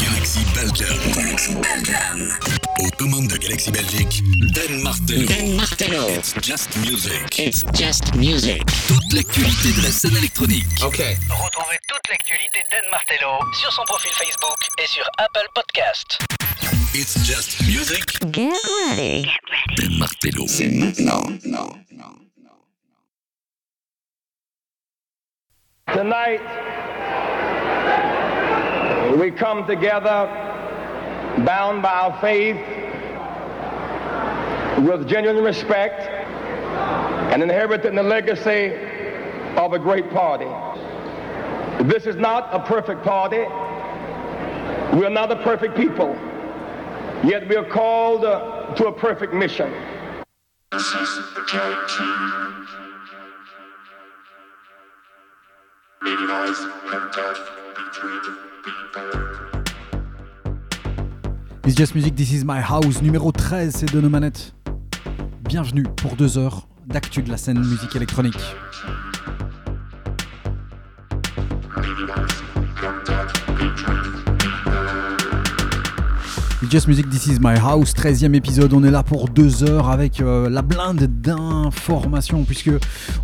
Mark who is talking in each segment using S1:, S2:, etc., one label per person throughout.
S1: Galaxy Belgium. Aux commandes de Galaxy Belgique, Dan Martello.
S2: Dan Martello.
S1: It's just music.
S2: It's just music.
S1: Toute l'actualité de la scène électronique.
S3: Ok.
S4: Retrouvez toute l'actualité d'Anne Martello sur son profil Facebook et sur Apple Podcast.
S1: It's just music.
S2: Get ready.
S1: Dan Martello.
S2: C'est maintenant.
S5: Tonight, we come together bound by our faith with genuine respect and inheriting the legacy of a great party. This is not a perfect party. We are not a perfect people. Yet we are called uh, to a perfect mission.
S6: It's Just Music, This Is My House, numéro 13, c'est de nos manettes. Bienvenue pour deux heures d'actu de la scène musique électronique. Just Music, This Is My House, 13e épisode. On est là pour deux heures avec euh, la blinde d'informations, puisque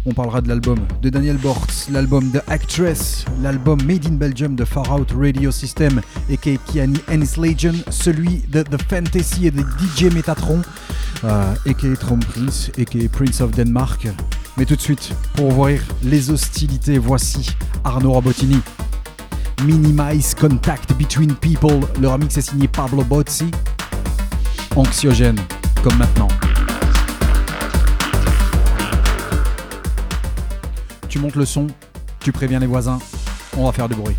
S6: on parlera de l'album de Daniel Bortz, l'album de Actress, l'album Made in Belgium de Far Out Radio System et Kiani Ennis Legion, celui de The Fantasy et de DJ Metatron, euh, et Trom Prince, et Prince of Denmark. Mais tout de suite, pour ouvrir les hostilités, voici Arnaud Robotini. Minimize Contact Between People. Le remix est signé Pablo Bozzi. Anxiogène, comme maintenant. Tu montes le son, tu préviens les voisins, on va faire du bruit.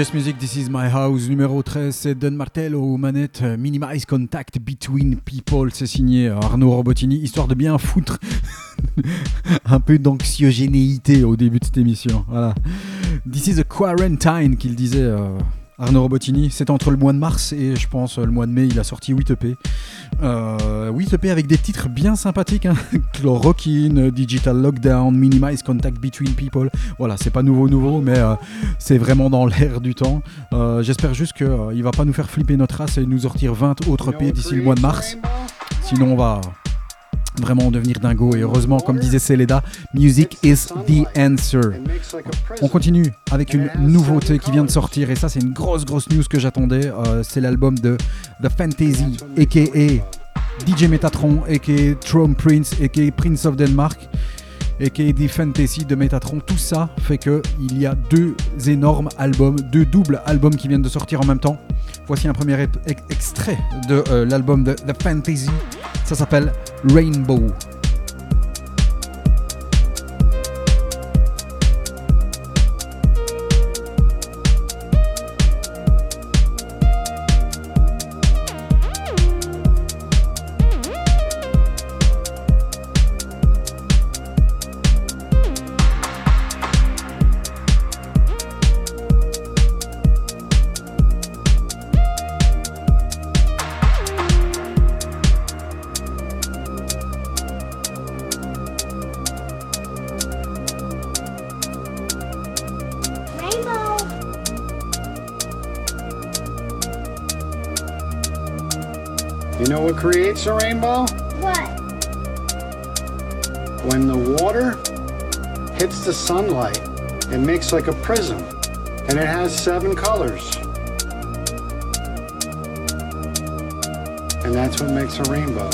S1: Just Music,
S6: This Is My House, numéro 13, c'est Don Martello aux manettes, euh, Minimize Contact Between People, c'est signé Arnaud Robotini, histoire de bien foutre un peu d'anxiogénéité au début de cette émission. Voilà. This is a quarantine qu'il disait. Euh, Arnaud Robotini, c'est entre le mois de mars et je pense le mois de mai, il a sorti 8 EP. Euh, 8 EP avec des titres bien sympathiques, hein. Chloroquine, Digital Lockdown, Minimize Contact Between People. Voilà, c'est pas nouveau nouveau, mais euh, c'est vraiment dans l'air du temps. Euh, j'espère juste qu'il euh, va pas nous faire flipper notre race et nous sortir 20 autres EP d'ici le mois de mars. Sinon on va vraiment devenir dingo. Et heureusement, comme disait Celeda, music is the answer. On continue avec une nouveauté qui vient de sortir. Et ça, c'est une grosse, grosse news que j'attendais. Euh, c'est l'album de The Fantasy, a.k.a. DJ Metatron, a.k.a. Throne Prince, a.k.a. Prince of Denmark et The Fantasy de Metatron. Tout ça fait que il y a deux énormes albums, deux doubles albums qui viennent de sortir en même temps. Voici un premier extrait de euh, l'album de The Fantasy. Ça s'appelle Rainbow.
S3: When the water hits the sunlight, it makes like a prism, and it has seven colors. And that's what makes a rainbow.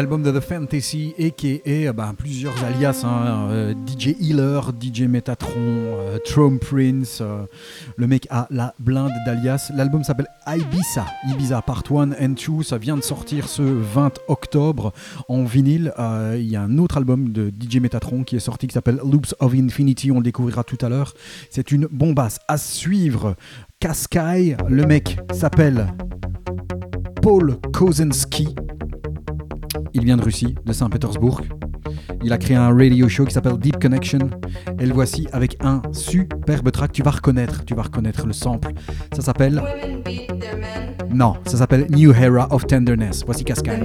S6: L'album de The Fantasy, a.k.a. Bah, plusieurs alias, hein, euh, DJ Healer, DJ Metatron, euh, Trump Prince, euh, le mec a la blinde d'alias. L'album s'appelle Ibiza, Ibiza Part 1 and 2, ça vient de sortir ce 20 octobre en vinyle. Il y a un autre album de DJ Metatron qui est sorti qui s'appelle Loops of Infinity, on le découvrira tout à l'heure. C'est une bombasse à suivre. Kaskai, le mec s'appelle Paul Kozenski. Il vient de Russie, de Saint-Pétersbourg. Il a créé un radio show qui s'appelle Deep Connection. Et le voici avec un superbe track. Tu vas reconnaître, tu vas reconnaître le sample. Ça s'appelle. Non, ça s'appelle New Era of Tenderness. Voici Cascade.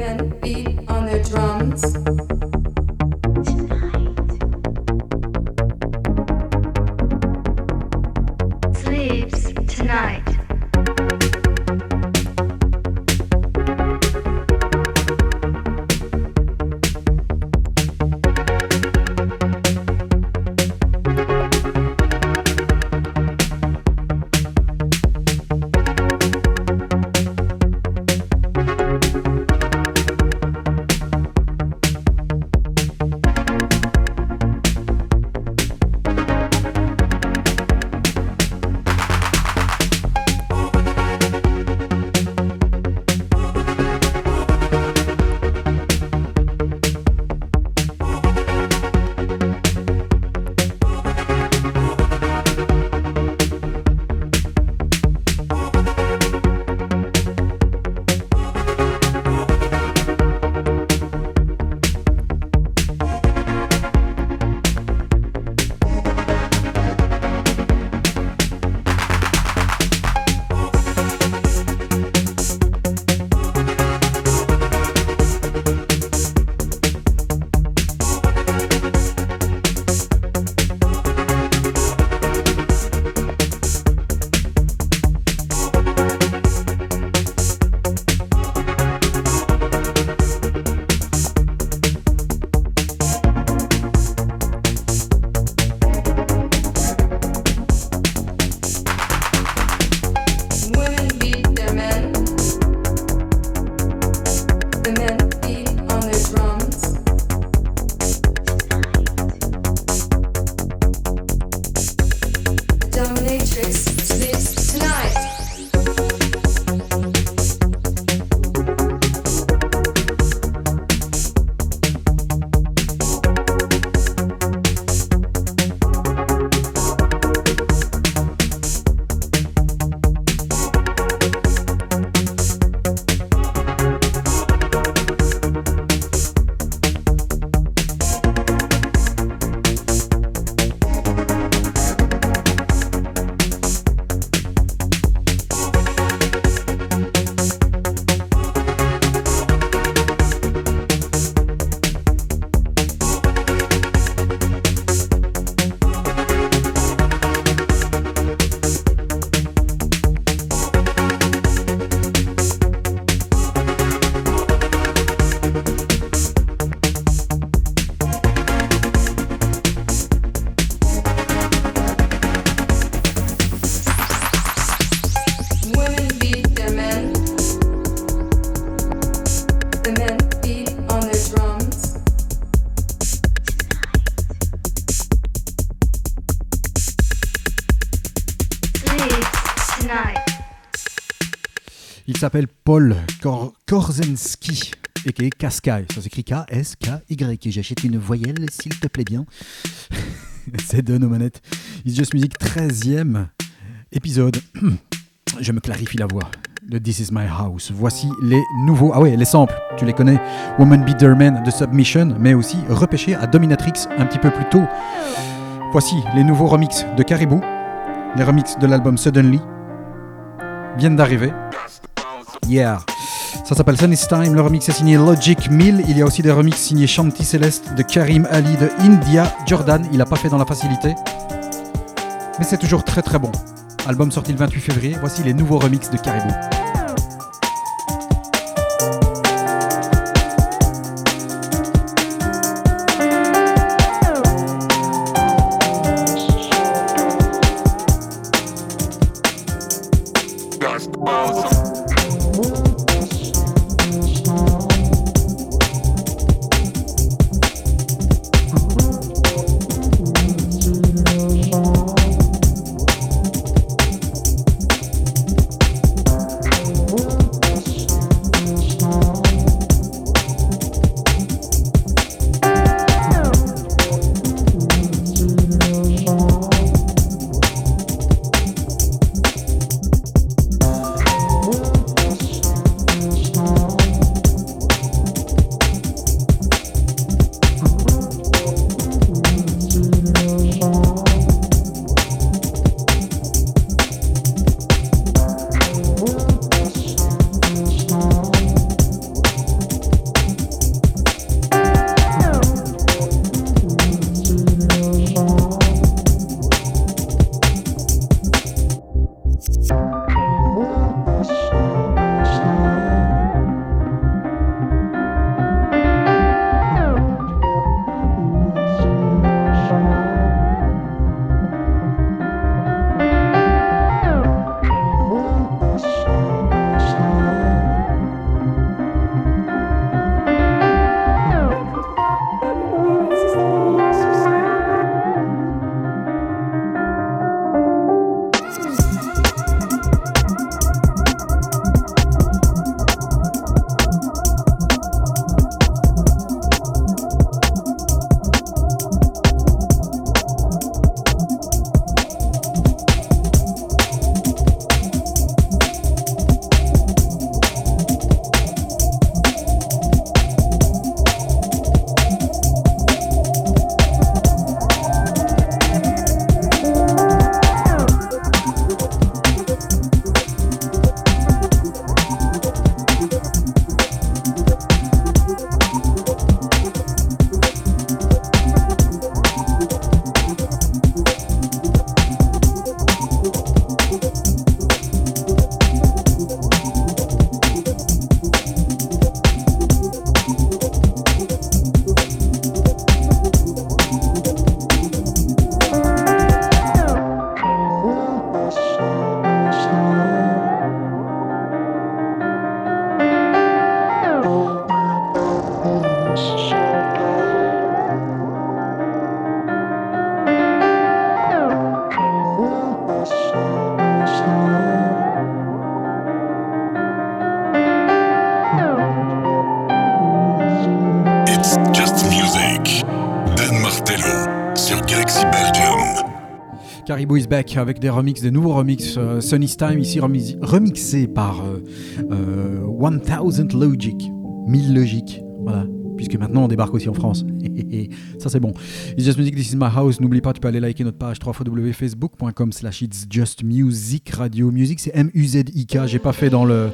S6: S'appelle Paul Kor et qui est Kaskai. Ça s'écrit K-S-K-Y. J'achète une voyelle, s'il te plaît bien. C'est de nos manettes. It's Just Music 13e épisode. Je me clarifie la voix de This Is My House. Voici les nouveaux. Ah ouais, les samples, tu les connais. Woman Beater Man de Submission, mais aussi repêché à Dominatrix un petit peu plus tôt. Voici les nouveaux remixes de Caribou. Les remixes de l'album Suddenly viennent d'arriver. Yeah. Ça s'appelle Sun Time. Le remix est signé Logic Mill. Il y a aussi des remixes signés Shanti Céleste de Karim Ali de India Jordan. Il n'a pas fait dans la facilité. Mais c'est toujours très très bon. Album sorti le 28 février. Voici les nouveaux remixes de Caribou. Caribou avec des remixes, des nouveaux remixes. Euh, Sunny's Time ici remixé par euh, euh, 1000 Logic. 1000 Logic. Voilà puisque maintenant on débarque aussi en France. ça c'est bon. It's Just Music, This is my house. N'oublie pas, tu peux aller liker notre page www.facebook.com slash It's Just Music Radio. Music c'est M-U-Z-I-K. J'ai pas fait dans le,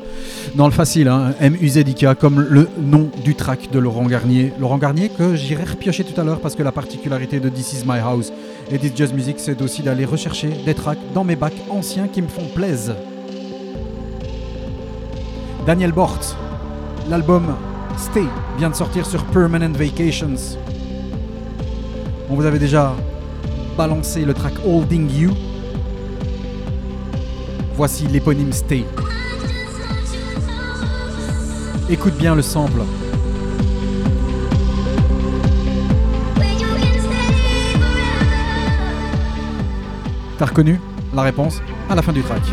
S6: dans le facile, hein. M-U-Z-I-K, comme le nom du track de Laurent Garnier. Laurent Garnier que j'irai repiocher tout à l'heure parce que la particularité de This is my house et It's Just Music c'est aussi d'aller rechercher des tracks dans mes bacs anciens qui me font plaisir. Daniel Bort, l'album Stay vient de sortir sur Permanent Vacations. On vous avait déjà balancé le track Holding You. Voici l'éponyme Stay. Écoute bien le sample. T'as reconnu la réponse à la fin du track.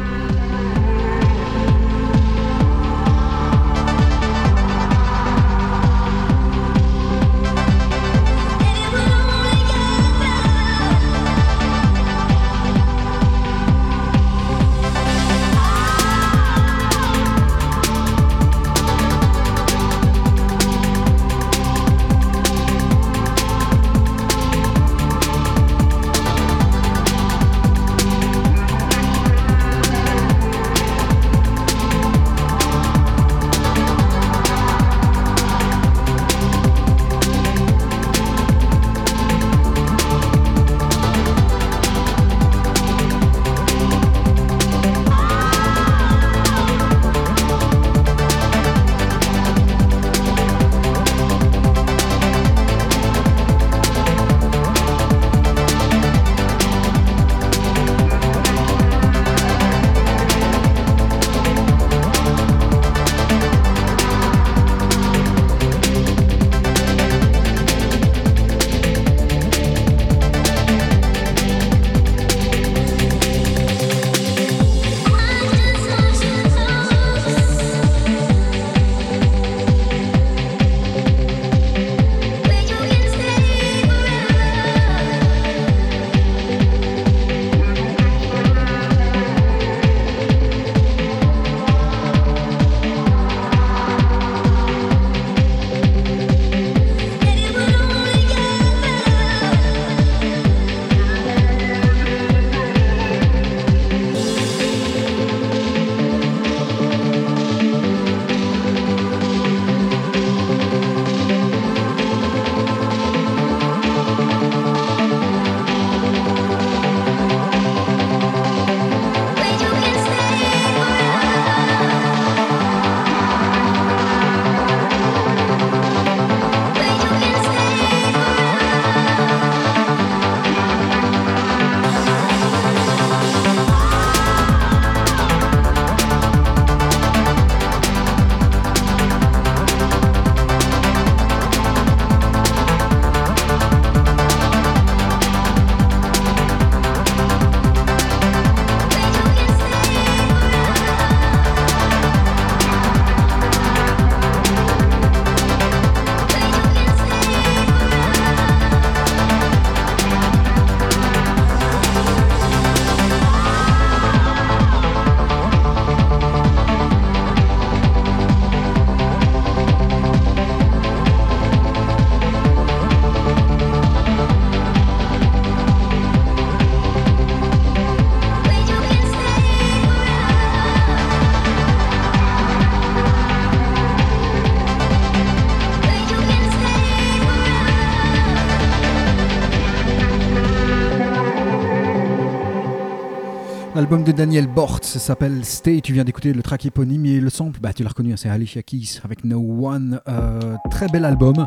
S6: L'album de Daniel Bort s'appelle Stay. Tu viens d'écouter le track éponyme et le sample. Bah, tu l'as reconnu, hein, c'est Alicia Keys avec No One. Euh, très bel album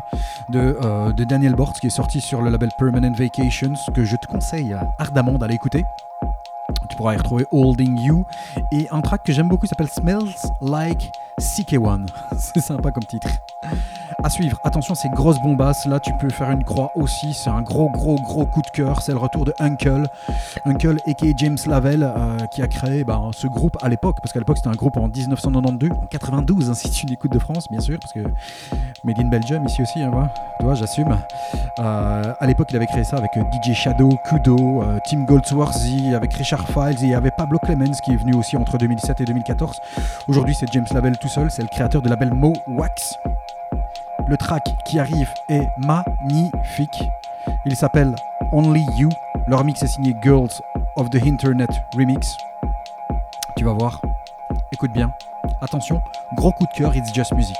S6: de, euh, de Daniel Bort qui est sorti sur le label Permanent Vacations que je te conseille ardemment d'aller écouter tu pourras y retrouver Holding You. Et un track que j'aime beaucoup s'appelle Smells Like CK1. c'est sympa comme titre. À suivre, attention, ces grosses bombasses. Là, tu peux faire une croix aussi. C'est un gros, gros, gros coup de cœur. C'est le retour de Uncle. Uncle, a.k.a. James Lavelle, euh, qui a créé ben, ce groupe à l'époque. Parce qu'à l'époque, c'était un groupe en 1992, en 92, hein, si tu l'écoutes de France, bien sûr. Parce que Made in Belgium, ici aussi, hein, toi, j'assume. Euh, à l'époque, il avait créé ça avec euh, DJ Shadow, Kudo, Tim Goldsworthy, avec Richard Il y avait Pablo Clemens qui est venu aussi entre 2007 et 2014. Aujourd'hui, c'est James Lavelle tout seul. C'est le créateur de label Mo Wax. Le track qui arrive est magnifique. Il s'appelle Only You. Leur mix est signé Girls of the Internet Remix. Tu vas voir. Écoute bien. Attention, gros coup de cœur, it's just music.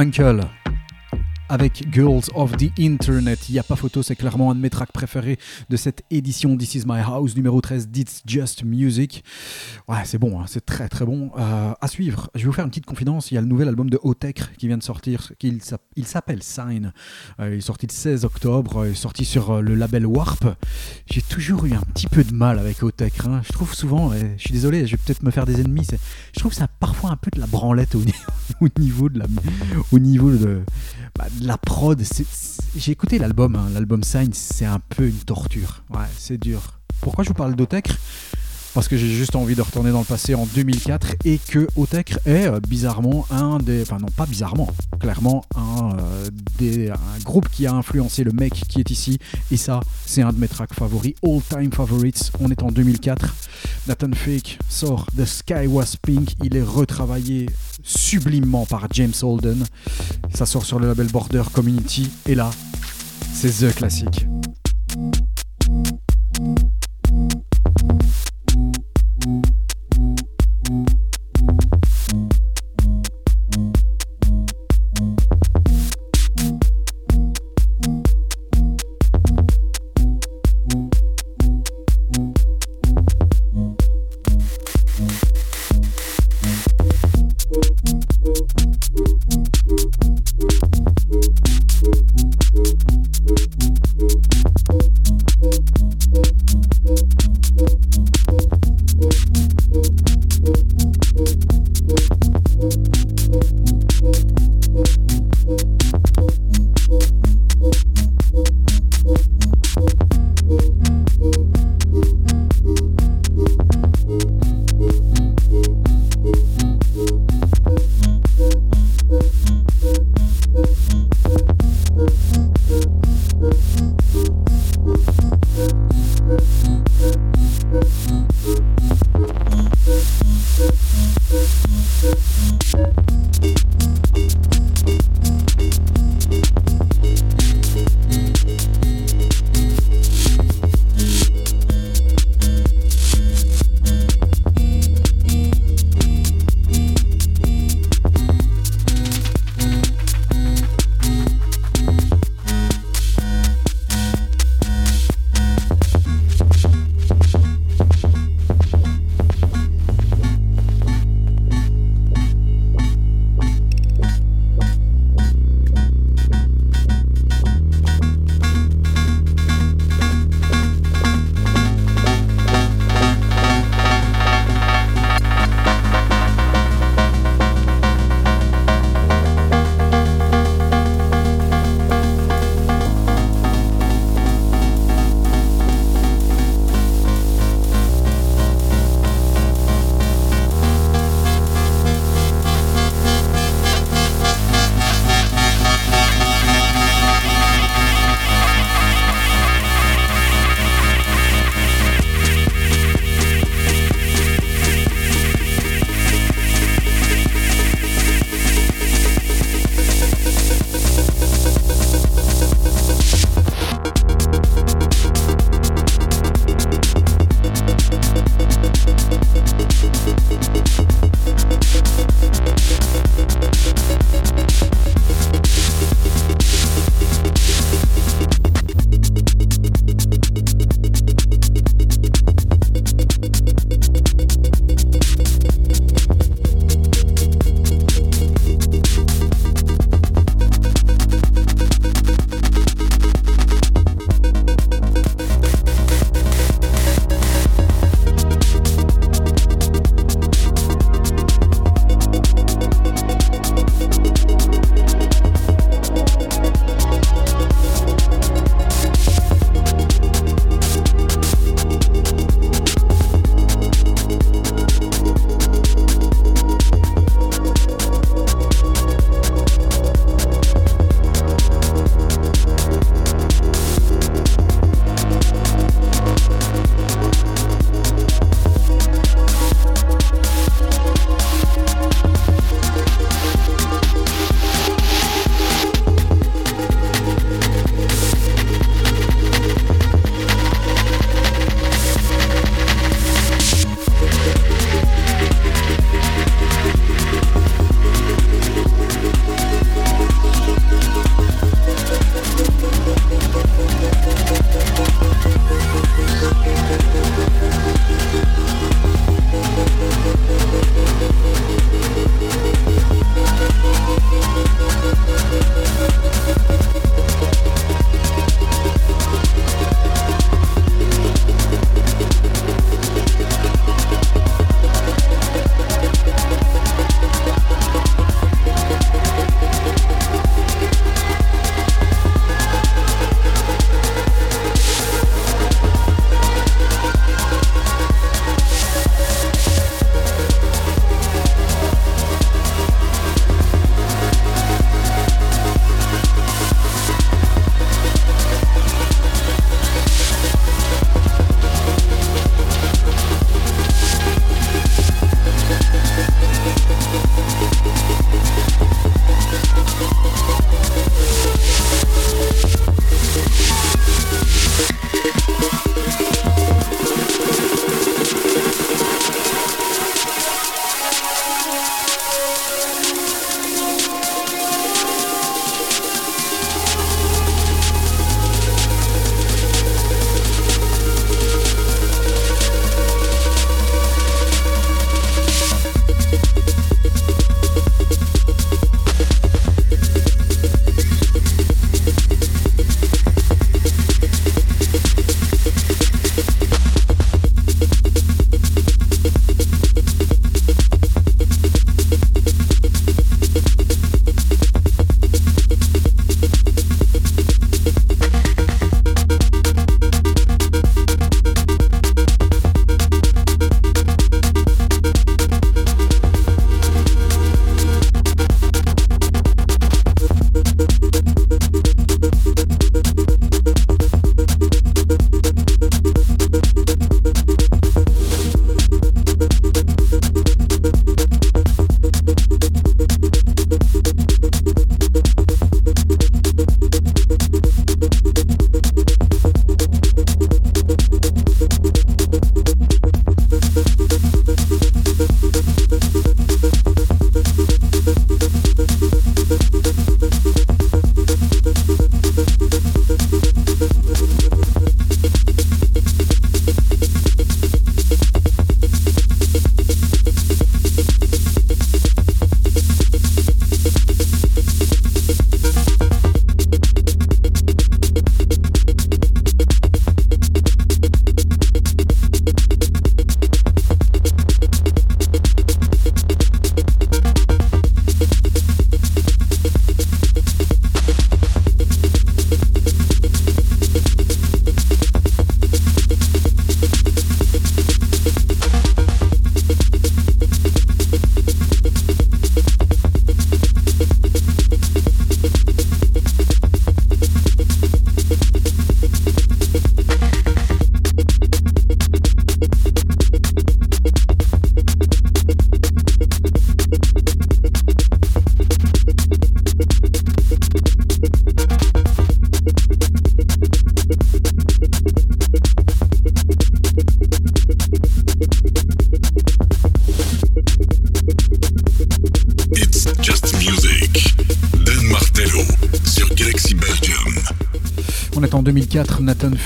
S6: Uncle avec Girls of the Internet. Il n'y a pas photo, c'est clairement un de mes tracks préférés de cette édition This Is My House numéro 13 d'It's Just Music. Ouais, c'est bon, hein, c'est très très bon. Euh, à suivre, je vais vous faire une petite confidence. Il y a le nouvel album de Otech qui vient de sortir. Il s'appelle Sign. Euh, il est sorti le 16 octobre. Il est sorti sur euh, le label Warp. J'ai toujours eu un petit peu de mal avec Otech. Hein. Je trouve souvent, je suis désolé, je vais peut-être me faire des ennemis. Je trouve c'est parfois un peu de la branlette au niveau de, bah, la prod, j'ai écouté l'album, hein. l'album Sign, c'est un peu une torture. Ouais, c'est dur. Pourquoi je vous parle d'Otech parce que j'ai juste envie de retourner dans le passé en 2004 et que Otech est euh, bizarrement un des. Enfin, non, pas bizarrement, clairement un, euh, des, un groupe qui a influencé le mec qui est ici. Et ça, c'est un de mes tracks favoris, all time favorites. On est en 2004. Nathan Fake sort The Sky Was Pink. Il est retravaillé sublimement par James Holden. Ça sort sur le label Border Community. Et là, c'est The Classic.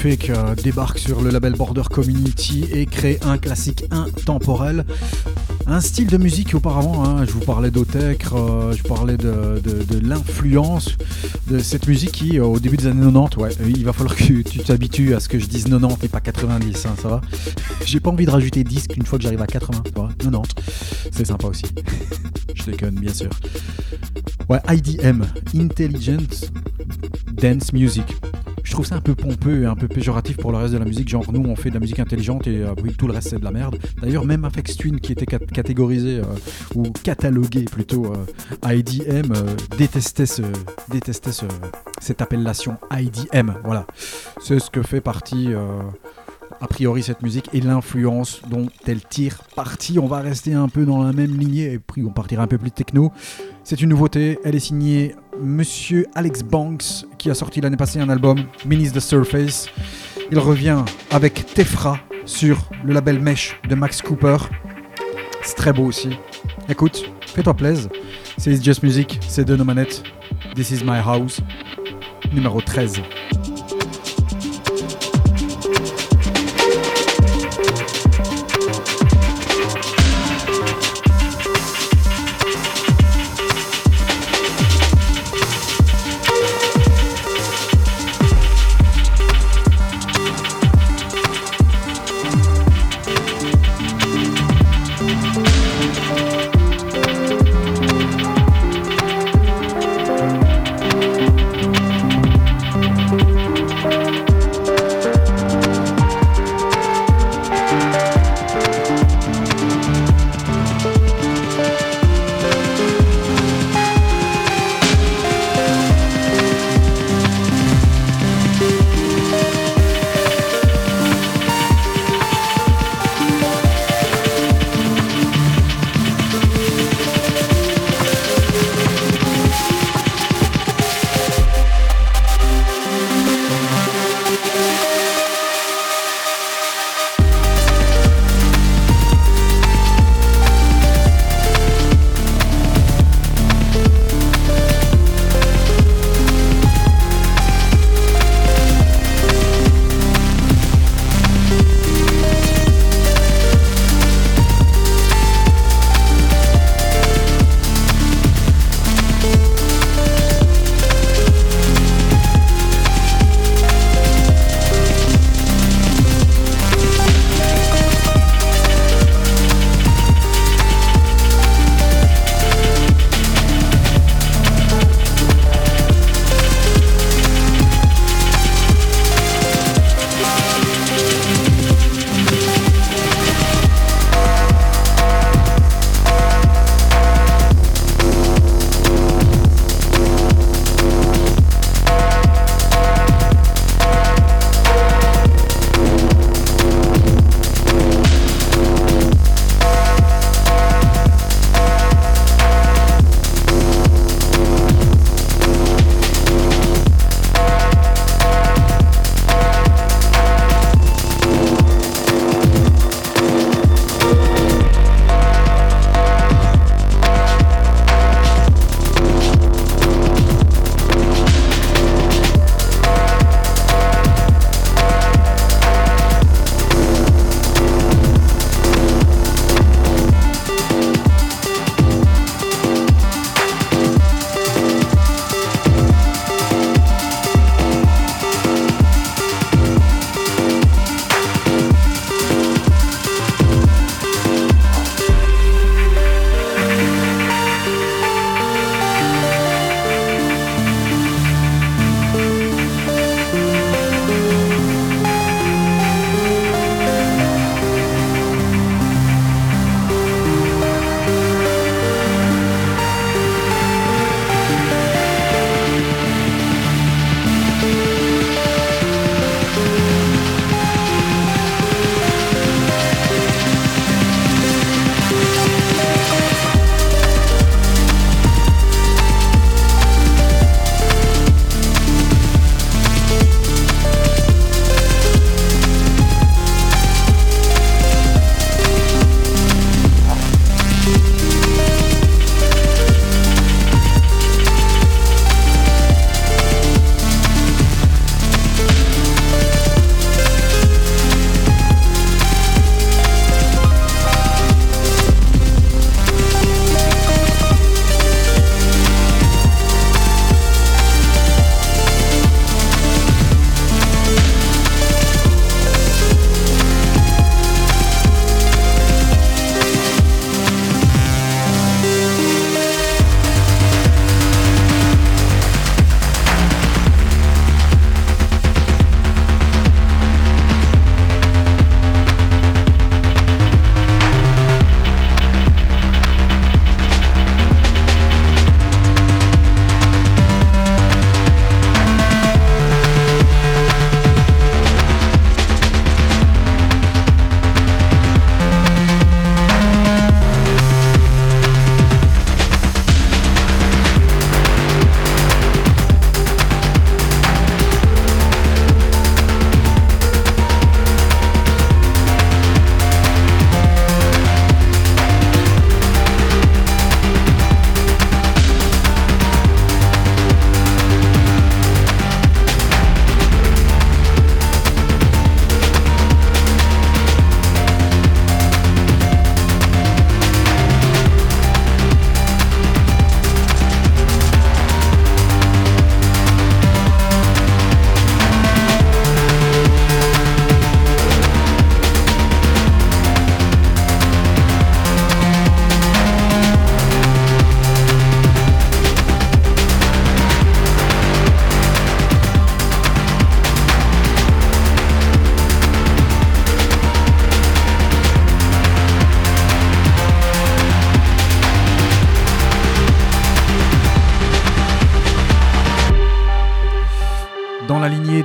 S6: Fake débarque sur le label Border Community et crée un classique intemporel. Un style de musique auparavant, hein, je vous parlais d'Otech, euh, je parlais de, l'influence de cette musique qui, euh, au début des années 90, ouais, euh, il va falloir que tu t'habitues à ce que je dise 90 et pas 90, hein, ça va J'ai pas envie de rajouter 10 une fois que j'arrive à 80, tu vois, 90, c'est sympa aussi. je déconne, bien sûr. Ouais, IDM, Intelligent Dance Music. Je trouve ça un peu pompeux et un peu péjoratif pour le reste de la musique. Genre, nous, on fait de la musique intelligente et euh, tout le reste, c'est de la merde. D'ailleurs, même Afex Twin, qui était cat- catégorisé euh, ou catalogué plutôt euh, IDM, euh, détestait, ce, détestait ce- cette appellation IDM. Voilà. C'est ce que fait partie. a priori cette musique et l'influence dont elle tire parti. On va rester un peu dans la même lignée et puis on partira un peu plus techno. C'est une nouveauté, elle est signée Monsieur Alex Banks qui a sorti l'année passée un album, Minis the Surface. Il revient avec Tefra sur le label Mesh de Max Cooper. C'est très beau aussi. Écoute, fais-toi plaisir. C'est Just Music, c'est de nos manettes. This is my house. Numéro 13.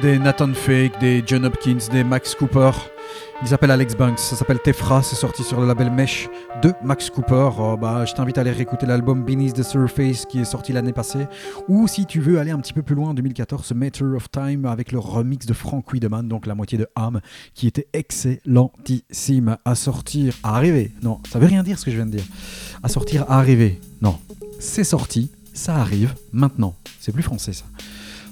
S6: Des Nathan Fake, des John Hopkins, des Max Cooper. Il s'appelle Alex Banks, ça s'appelle Tefra, c'est sorti sur le label Mesh de Max Cooper. Oh, bah, je t'invite à aller réécouter l'album Beneath the Surface qui est sorti l'année passée. Ou si tu veux aller un petit peu plus loin, en 2014, Matter of Time avec le remix de Frank Wiedemann, donc la moitié de Ham, qui était excellentissime à sortir, à arriver. Non, ça veut rien dire ce que je viens de dire. À sortir, à arriver. Non, c'est sorti, ça arrive maintenant. C'est plus français ça.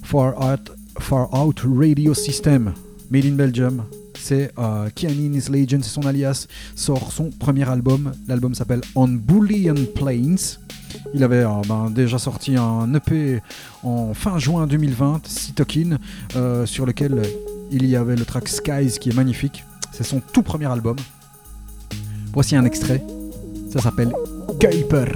S6: Far Out, Far Out Radio System, Made in Belgium. C'est euh, Kianin is Legend, c'est son alias, sort son premier album. L'album s'appelle On Boolean Plains. Il avait euh, ben, déjà sorti un EP en fin juin 2020, Cytokine, euh, sur lequel il y avait le track Skies qui est magnifique. C'est son tout premier album. Voici un extrait. Ça s'appelle Kuiper.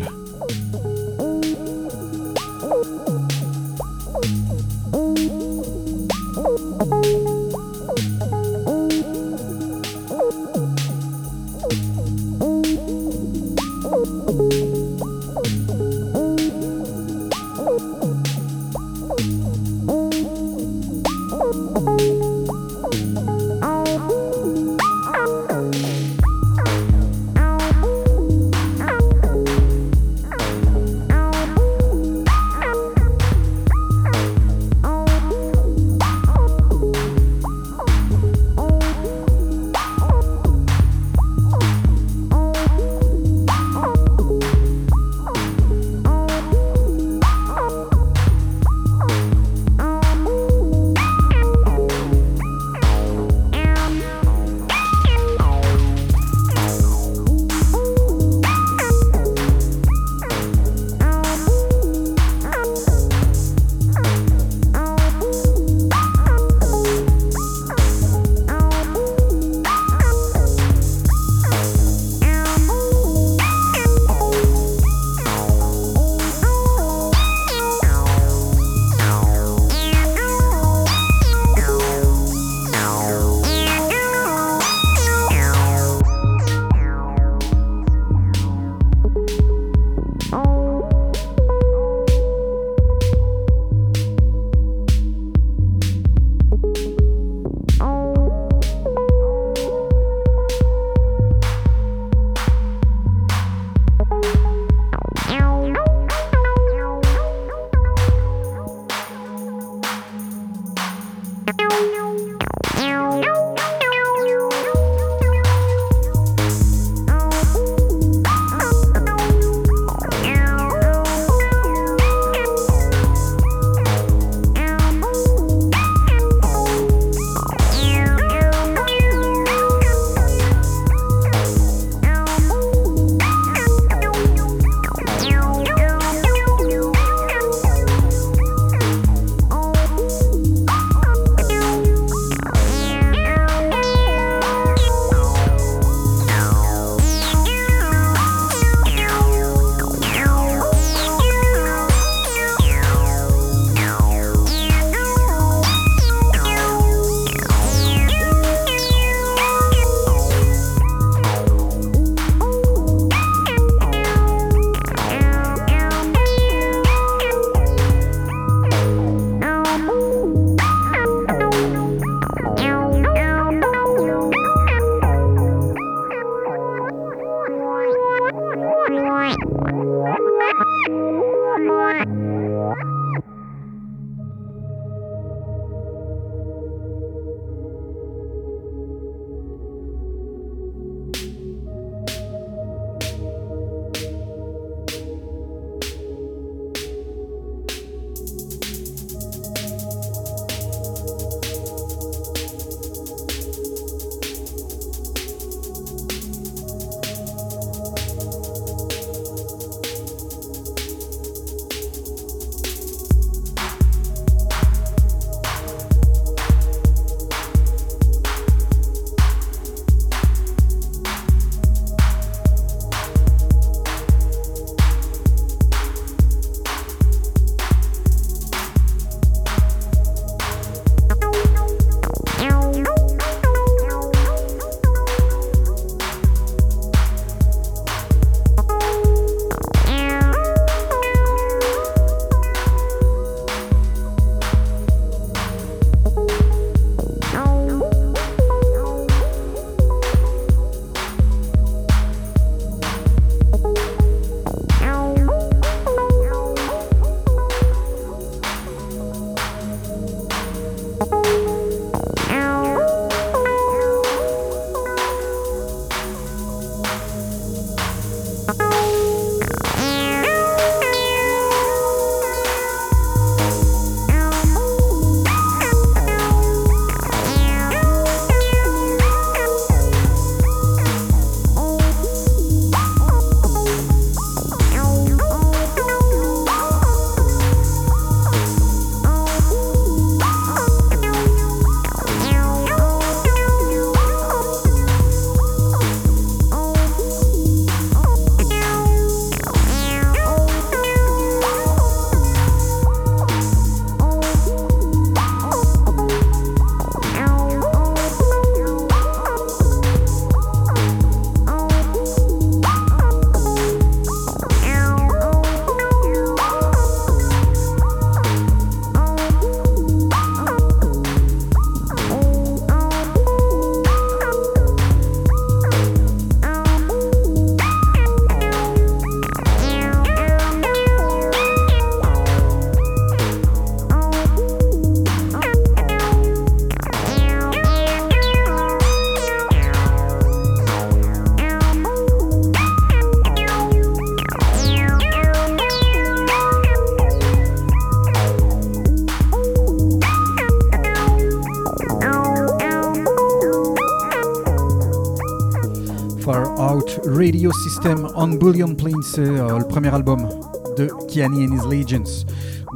S6: Radio System on Bullion Plain, c'est euh, le premier album de Kiani and His Legends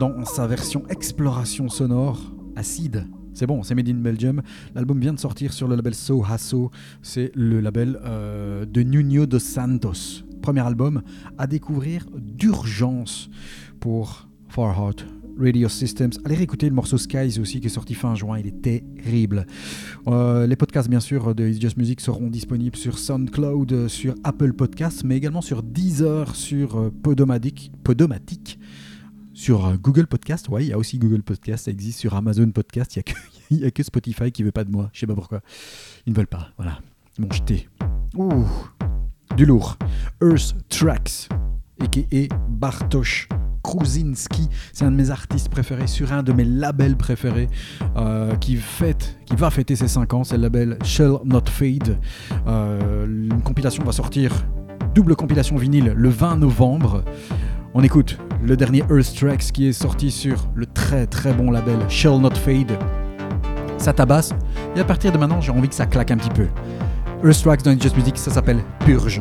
S6: dans sa version exploration sonore acide. C'est bon, c'est Made in Belgium. L'album vient de sortir sur le label So Hasso. C'est le label euh, de Nuno dos Santos. Premier album à découvrir d'urgence pour Far Out Radio Systems. Allez réécouter le morceau Skies aussi qui est sorti fin juin, il est terrible. Euh, les podcasts bien sûr de It's Just Music seront disponibles sur SoundCloud, sur Apple Podcasts, mais également sur Deezer, sur euh, Podomatic, sur euh, Google Podcast. Ouais, il y a aussi Google Podcast, ça existe sur Amazon Podcast. Il n'y a, que Spotify qui veut pas de moi. Je sais pas pourquoi. Ils ne veulent pas. Voilà. Ils m'ont jeté. Ouh, du lourd. Earth Tracks, a.k.a. Bartosz Kruzinski. C'est un de mes artistes préférés sur un de mes labels préférés euh, qui, fête, qui va fêter ses 5 ans. C'est le label Shall Not Fade. Euh, une compilation va sortir, double compilation vinyle, le 20 novembre. On écoute le dernier Earth Tracks qui est sorti sur le très très bon label Shall Not Fade. Ça tabasse. Et à partir de maintenant, j'ai envie que ça claque un petit peu. Earth Tracks dans Just Music, ça s'appelle Purge.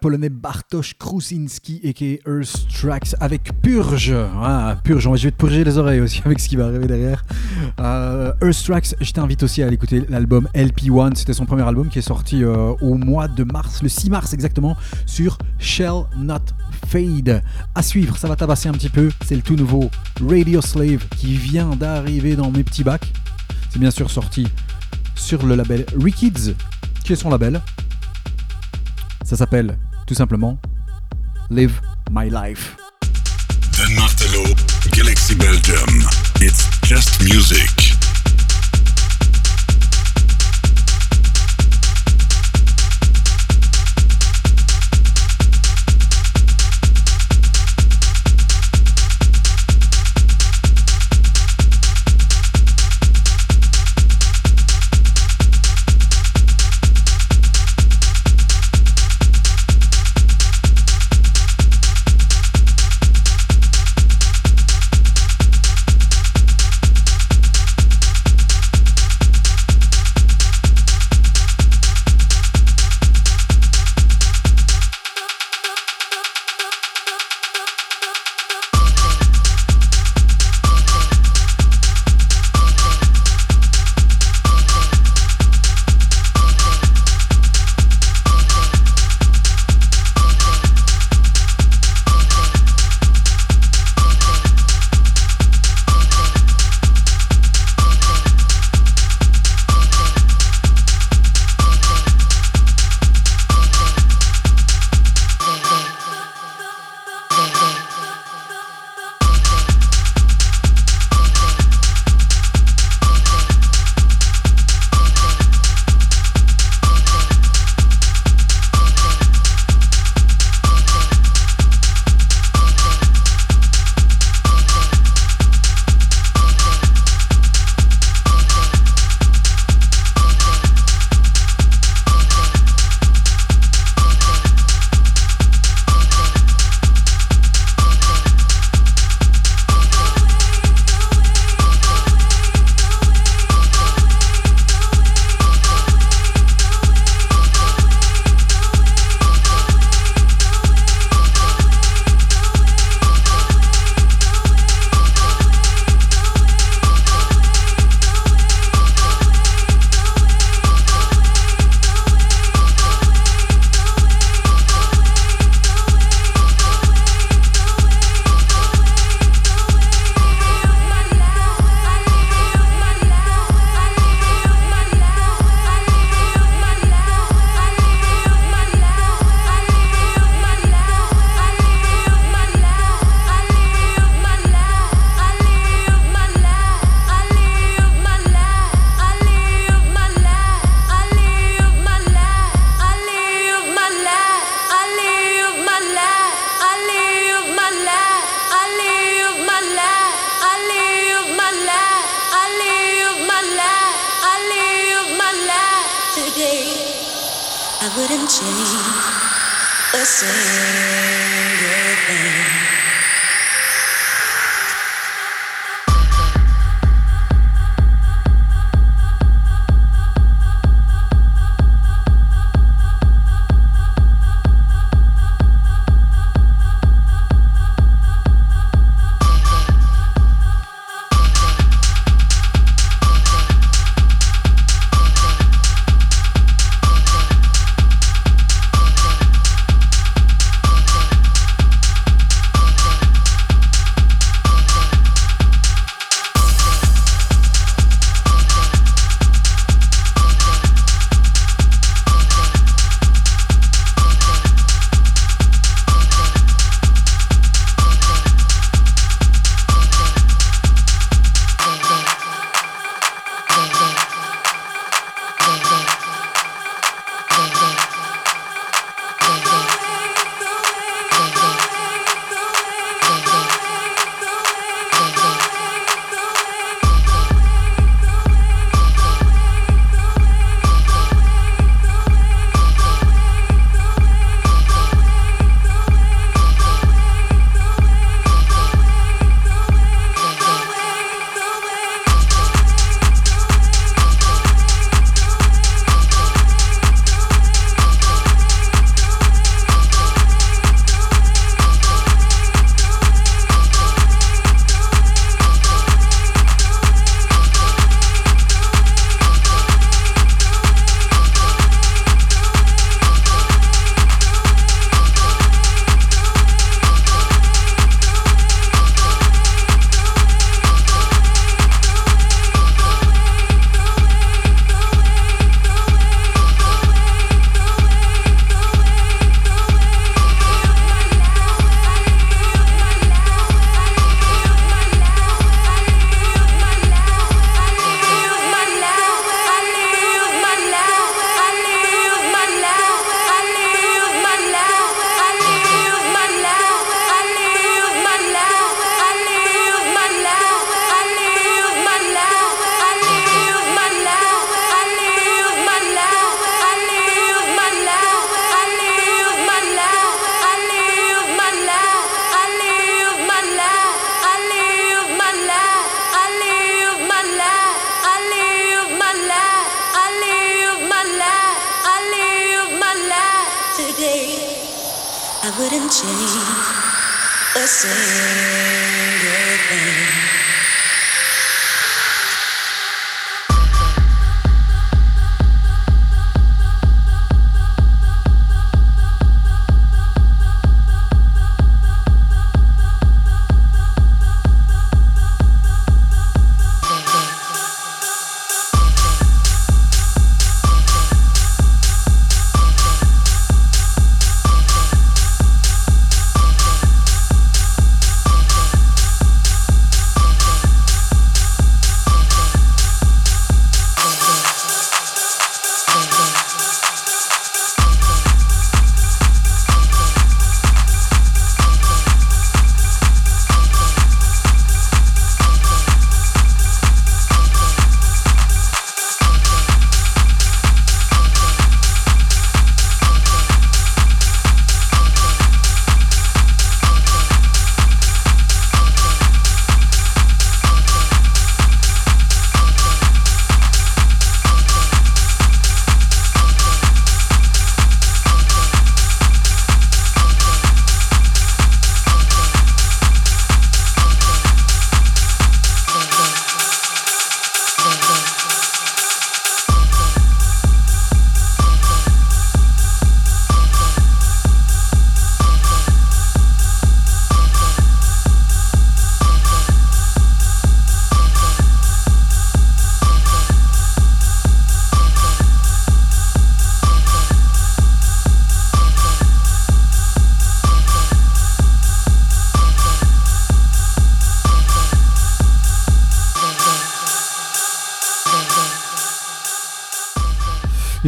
S6: Polonais Bartosz Krusinski et Earth Tracks avec Purge. Ah, Purge, je vais te purger les oreilles aussi avec ce qui va arriver derrière. Euh, Earth Tracks, je t'invite aussi à écouter l'album LP1. C'était son premier album qui est sorti euh, au mois de mars, le 6 mars exactement, sur Shell Not Fade. À suivre, ça va tabasser un petit peu. C'est le tout nouveau Radio Slave qui vient d'arriver dans mes petits bacs. C'est bien sûr sorti sur le label Rikids, qui est son label. Ça s'appelle tout simplement Live My Life.
S1: Martello, Galaxy Belgium. It's just music.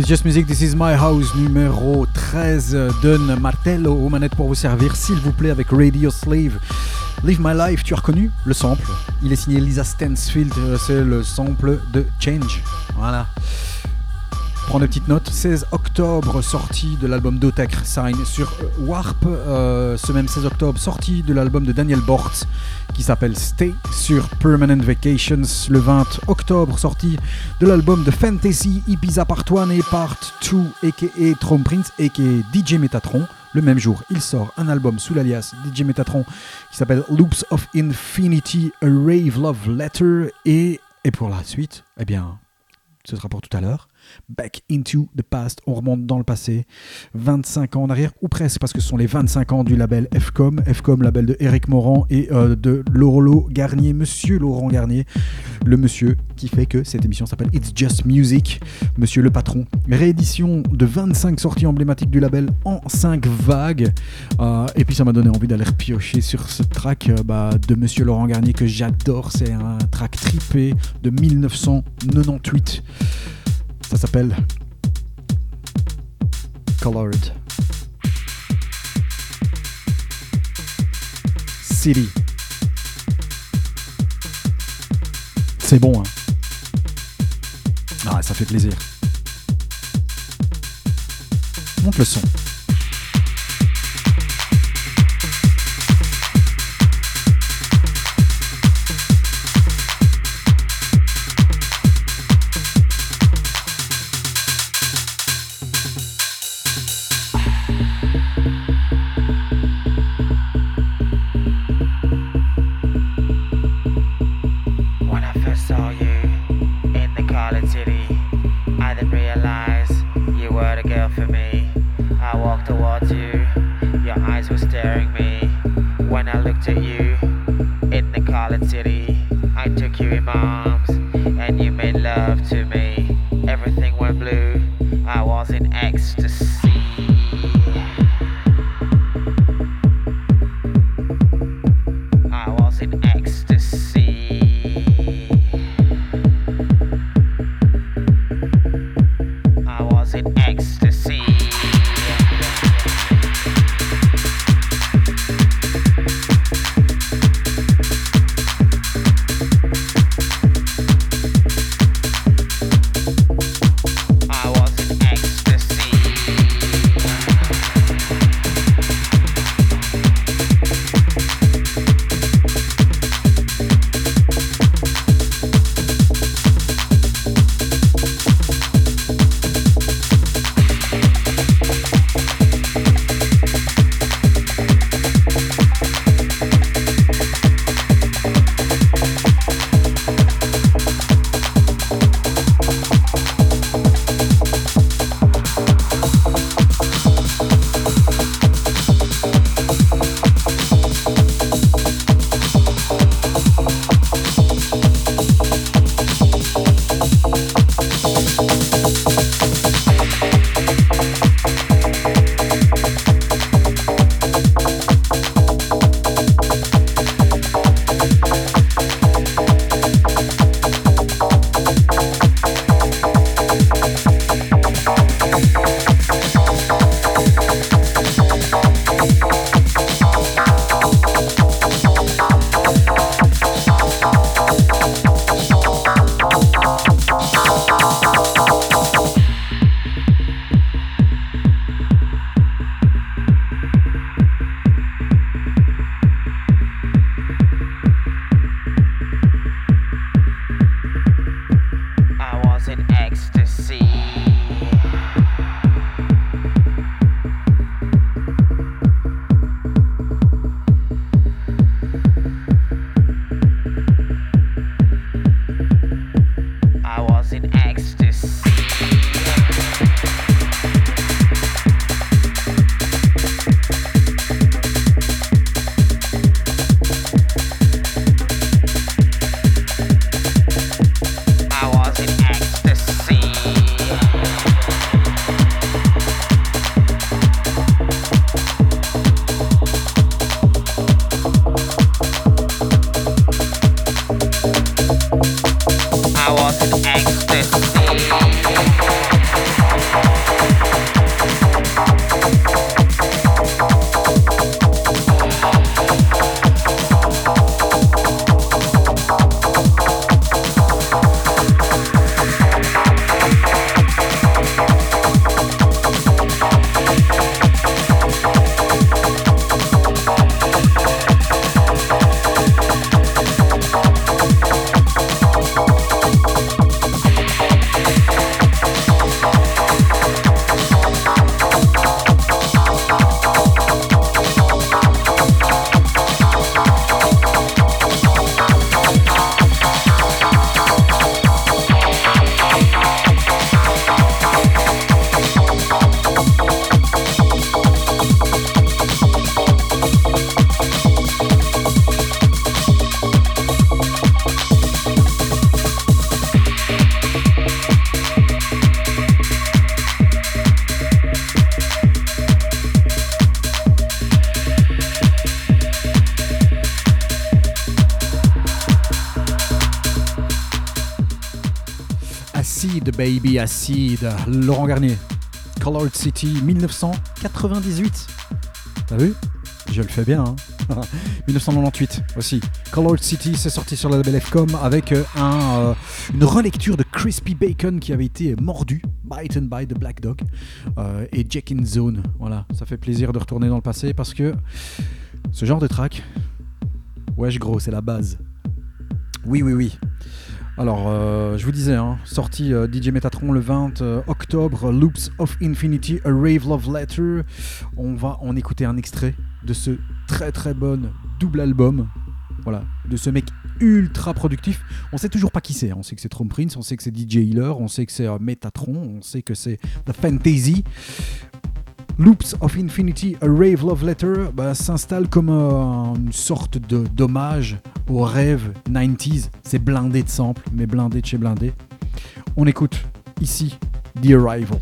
S6: Just Music, This Is My House numéro 13. Donne Martello aux manettes pour vous servir, s'il vous plaît, avec Radio Slave. Live My Life, tu as reconnu le sample? Il est signé Lisa Stansfield, euh, c'est le sample de Change. Voilà. Prends des petites notes. 16 octobre, sortie de l'album d'Otek Sign sur Warp. Euh, ce même 16 octobre, sortie de l'album de Daniel Bort qui s'appelle Stay sur Permanent Vacations. Le 20 octobre, sortie de l'album de Fantasy Ibiza Part 1 et Part 2, aka Throne Prince, aka DJ Metatron. Le même jour, il sort un album sous l'alias DJ Metatron qui s'appelle Loops of Infinity, A Rave Love Letter. Et, et pour la suite, eh bien, ce sera pour tout à l'heure. Back into the Past. On remonte dans le passé, 25 ans en arrière, ou presque, parce que ce sont les 25 ans du label FCOM. FCOM, label de Eric Morand et euh, de Laurent Garnier, monsieur Laurent Garnier, le monsieur qui fait que cette émission s'appelle It's Just Music, monsieur le patron. Réédition de 25 sorties emblématiques du label en 5 vagues. Euh, et puis ça m'a donné envie d'aller piocher sur ce track euh, bah, de monsieur Laurent Garnier que j'adore. C'est un track tripé de 1998. Ça s'appelle Colored City. C'est bon, hein Ah, ça fait plaisir. Monte le son. Acid, Laurent Garnier. Colored City 1998. T'as vu? Je le fais bien. Hein 1998 aussi. Colored City, c'est sorti sur le label FCOM avec euh, un, euh, une relecture de Crispy Bacon qui avait été mordu, Bitten by the Black Dog, euh, et Jack in Zone. Voilà, ça fait plaisir de retourner dans le passé parce que ce genre de track, wesh gros, c'est la base. Oui, oui, oui. Alors, euh, je vous disais, hein, sorti euh, DJ Metatron le 20 euh, octobre, Loops of Infinity, A Rave Love Letter. On va en écouter un extrait de ce très très bon double album. Voilà, de ce mec ultra productif. On sait toujours pas qui c'est. On sait que c'est Trump Prince, on sait que c'est DJ Healer, on sait que c'est Metatron, on sait que c'est The Fantasy. Loops of Infinity, A Rave Love Letter bah, s'installe comme euh, une sorte de d'hommage au rêve 90s. C'est blindé de samples, mais blindé de chez blindé. On écoute ici The Arrival.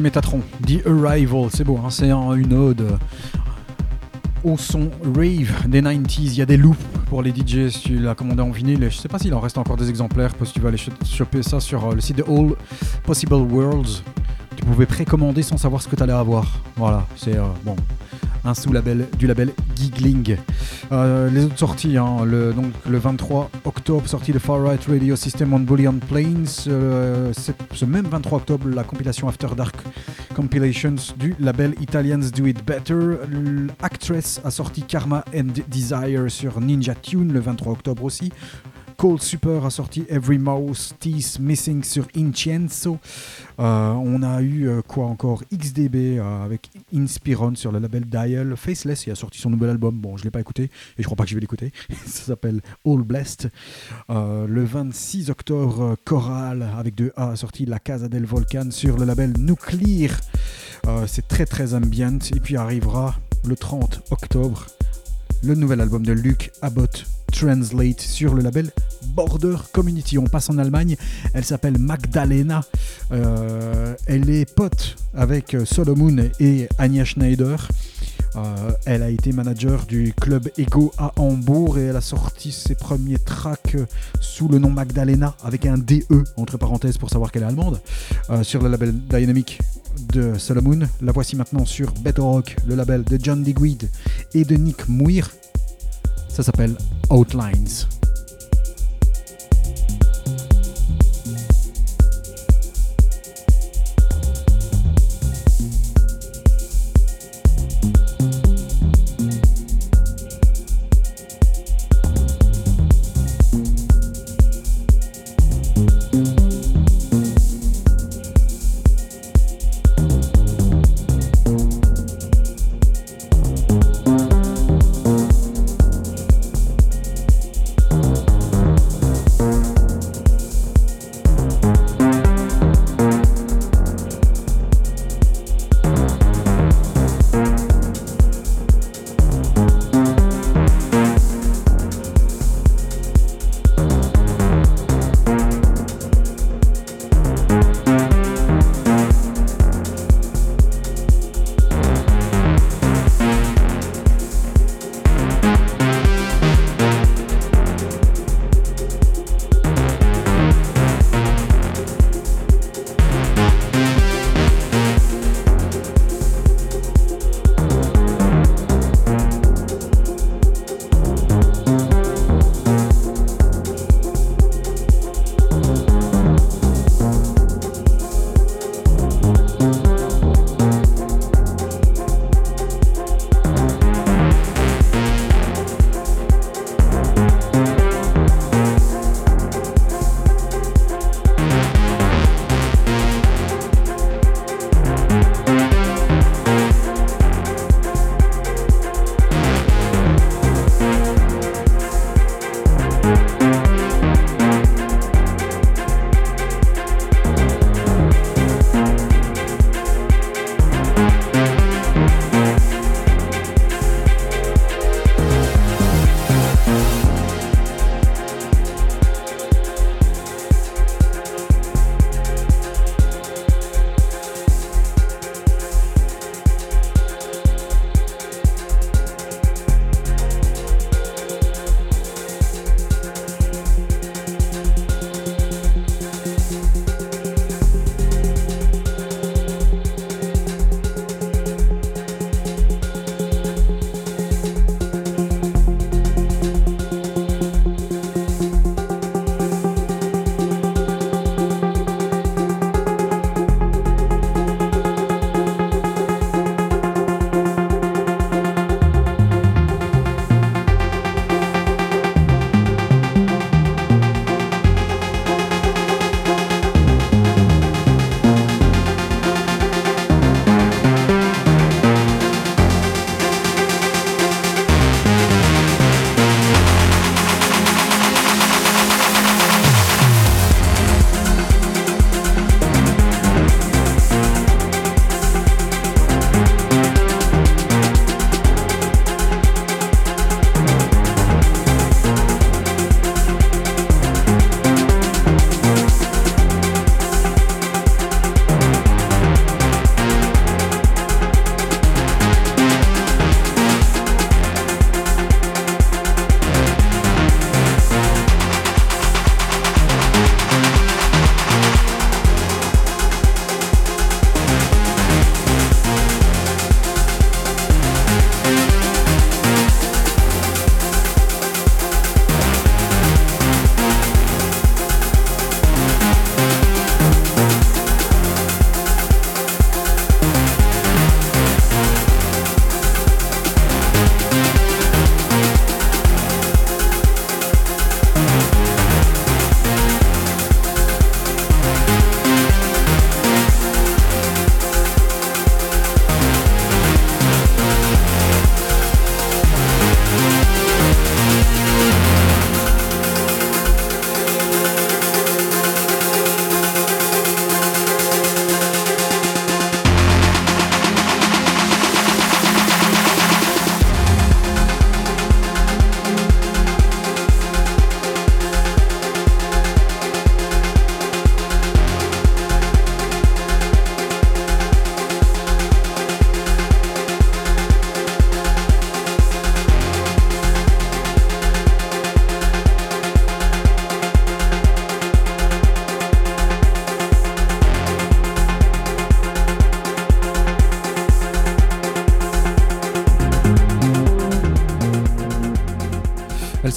S6: Metatron, The Arrival, c'est beau, hein, c'est un- une ode au son rave des 90s. Il y a des loops pour les DJ si tu l'as commandé en vinyle. Je sais pas s'il en reste encore des exemplaires parce que tu vas aller ch- choper ça sur euh, le site de All Possible Worlds. Tu pouvais précommander sans savoir ce que tu allais avoir. Voilà, c'est euh, bon. Un sous-label du label Giggling. Euh, les autres sorties, hein, le, donc, le 23 octobre, sortie de Far Right Radio System on Bullion Plains. Ce même 23 octobre, la compilation After Dark Compilations du label Italians Do It Better. L'actress a sorti Karma and Desire sur Ninja Tune le 23 octobre aussi. Cold Super a sorti Every Mouse Teeth Missing sur Incenso. Euh, on a eu euh, quoi encore XDB euh, avec Inspiron sur le label Dial. Faceless il a sorti son nouvel album. Bon, je l'ai pas écouté et je crois pas que je vais l'écouter. Ça s'appelle All Blessed. Le 26 octobre, Choral avec 2A a sorti La Casa del Volcan sur le label Nuclear. C'est très très ambient. Et puis arrivera le 30 octobre le nouvel album de Luke Abbott Translate sur le label Border Community. On passe en Allemagne. Elle s'appelle Magdalena. Euh, elle est pote avec euh, Solomon et Anya Schneider. Euh, elle a été manager du club Ego à Hambourg et elle a sorti ses premiers tracks sous le nom Magdalena avec un DE entre parenthèses pour savoir qu'elle est allemande sur le label Dynamic de Solomon. La voici maintenant sur Better Rock, le label de John Digweed et de Nick Muir. Ça s'appelle Outlines.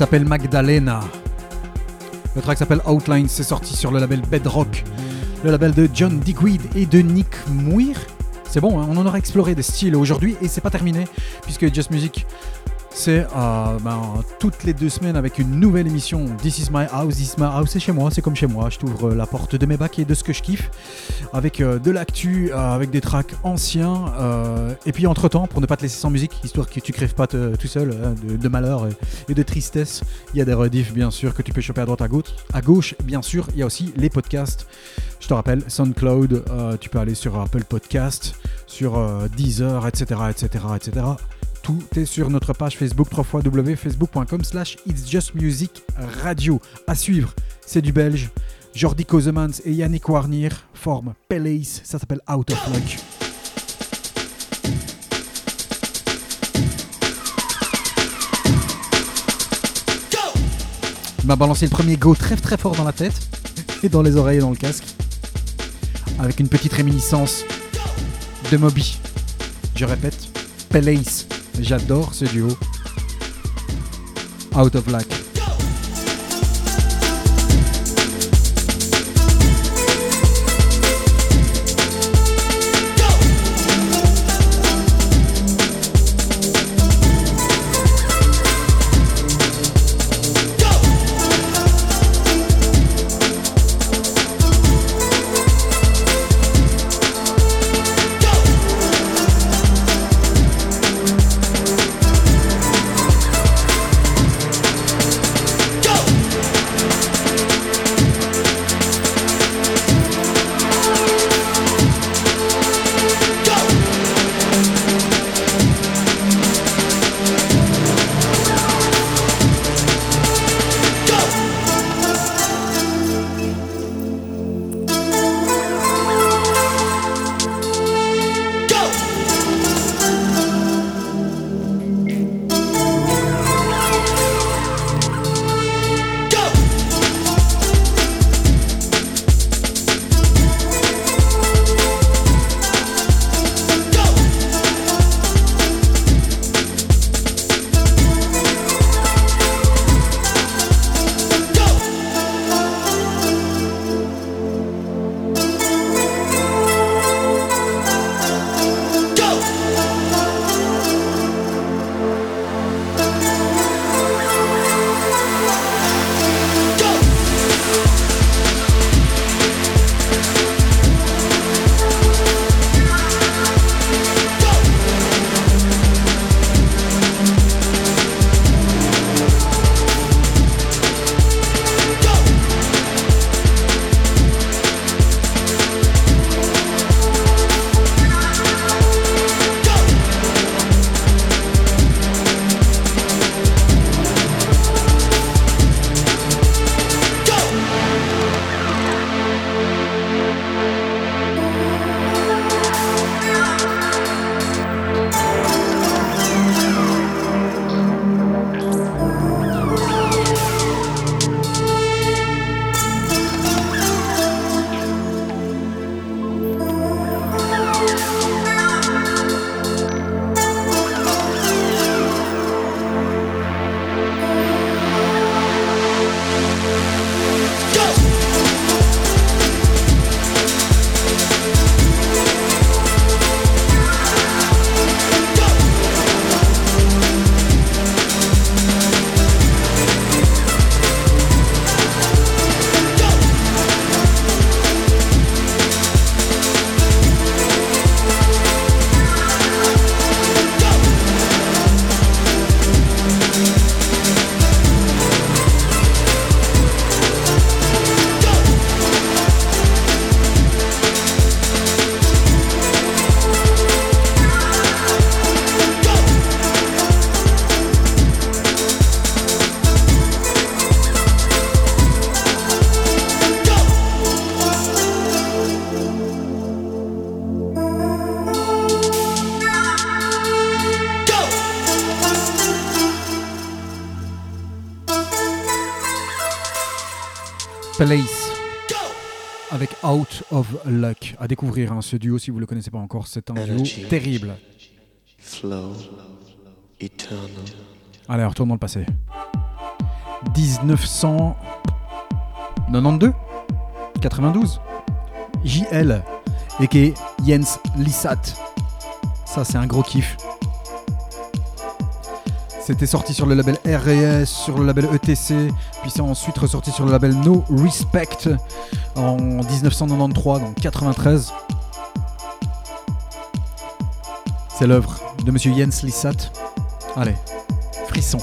S6: S'appelle Magdalena. Le track s'appelle Outline, c'est sorti sur le label Bedrock, le label de John Digweed et de Nick Muir. C'est bon, hein, on en aura exploré des styles aujourd'hui et c'est pas terminé puisque Just Music c'est euh, ben, toutes les deux semaines avec une nouvelle émission. This is my house, this is my house, c'est chez moi, c'est comme chez moi. Je t'ouvre la porte de mes bacs et de ce que je kiffe, avec euh, de l'actu, euh, avec des tracks anciens. et puis entre temps, pour ne pas te laisser sans musique, histoire que tu crèves pas tout seul hein, de, malheur et, de tristesse, il y a des rediffs bien sûr que tu peux choper à droite à gauche. À gauche, bien sûr, il y a aussi les podcasts. Je te rappelle, SoundCloud, tu peux aller sur Apple Podcast, sur Deezer, etc., etc., etc. Tout est sur notre page Facebook, www.facebook.com slash It's Just Music Radio. À suivre, c'est du belge. Jordi Kozemans et Yannick Warnier forment Pelace, ça s'appelle Out of Luck. Il m'a balancé le premier go très très fort dans la tête et dans les oreilles et dans le casque. Avec une petite réminiscence de Moby. Je répète, Pelace. J'adore ce duo. Out of Luck. Luck à découvrir hein, ce duo si vous le connaissez pas encore c'est un duo terrible
S7: flow, eternal.
S6: allez retourne dans le passé 1992 92 JL et qui est Jens Lissat. Ça c'est un gros kiff. C'était sorti sur le label RS, sur le label ETC, puis c'est ensuite ressorti sur le label No Respect en 1993, donc 93. C'est l'œuvre de monsieur Jens Lissat. Allez, frisson.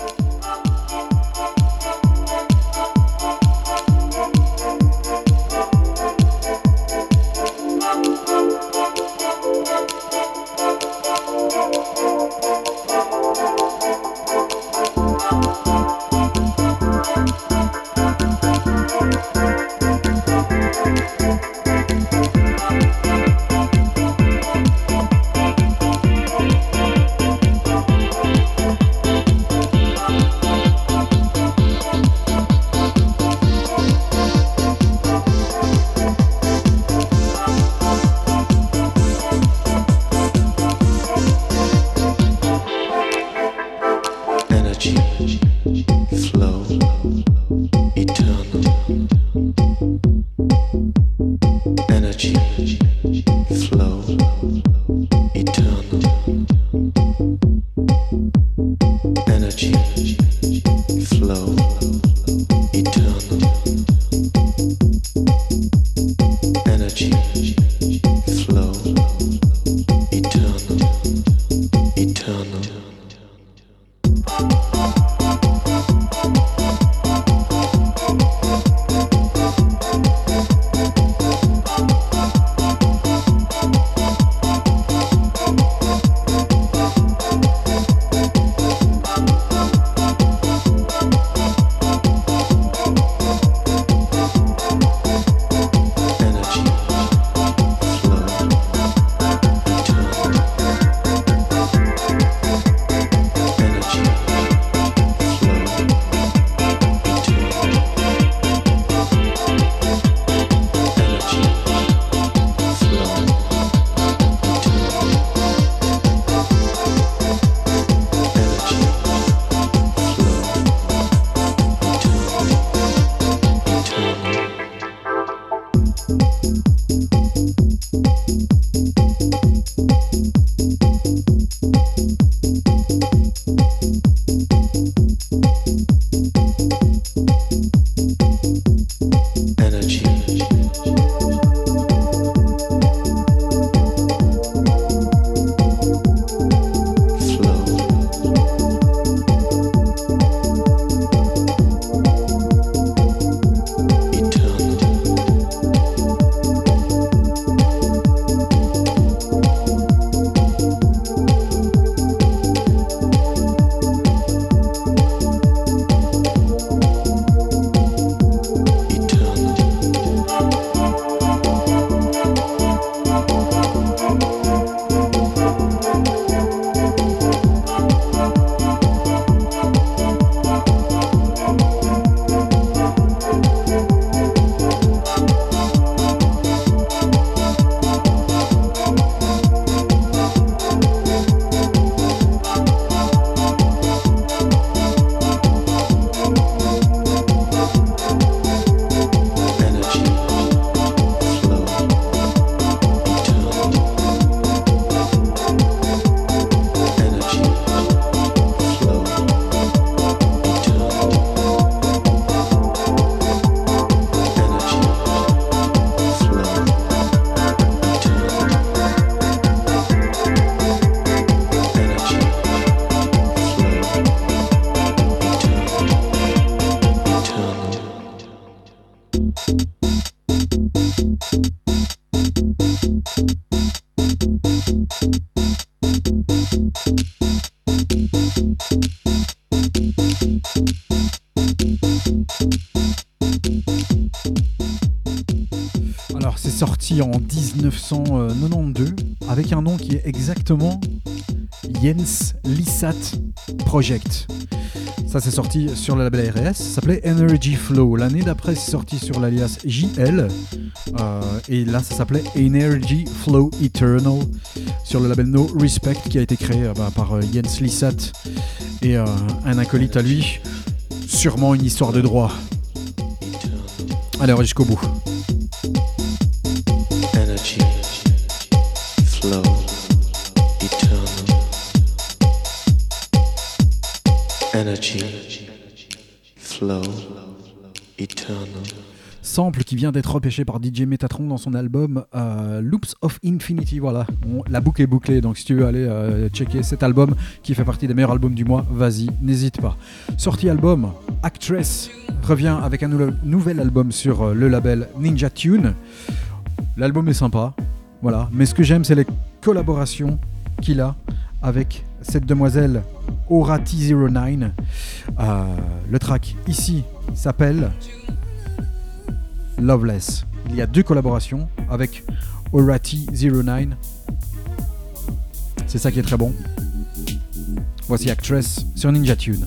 S6: En 1992 avec un nom qui est exactement Jens Lissat Project. Ça c'est sorti sur le label RS, ça s'appelait Energy Flow. L'année d'après c'est sorti sur l'alias JL euh, et là ça s'appelait Energy Flow Eternal sur le label No Respect qui a été créé euh, bah, par euh, Jens Lissat et euh, un acolyte à lui.
S8: Sûrement une histoire de droit. Alors jusqu'au bout. Qui vient d'être repêché par DJ Metatron dans son album euh, Loops of Infinity. Voilà, la boucle est bouclée. Donc si tu veux aller euh, checker cet album qui fait partie des meilleurs albums du mois, vas-y, n'hésite pas. Sortie album, Actress revient avec un nou- nouvel album sur euh, le label Ninja Tune. L'album est sympa, voilà. Mais ce que j'aime, c'est les collaborations qu'il a avec cette demoiselle Aura T09. Euh, le track ici s'appelle Loveless. Il y a deux collaborations avec Orati09. C'est ça qui est très bon. Voici Actress sur Ninja Tune.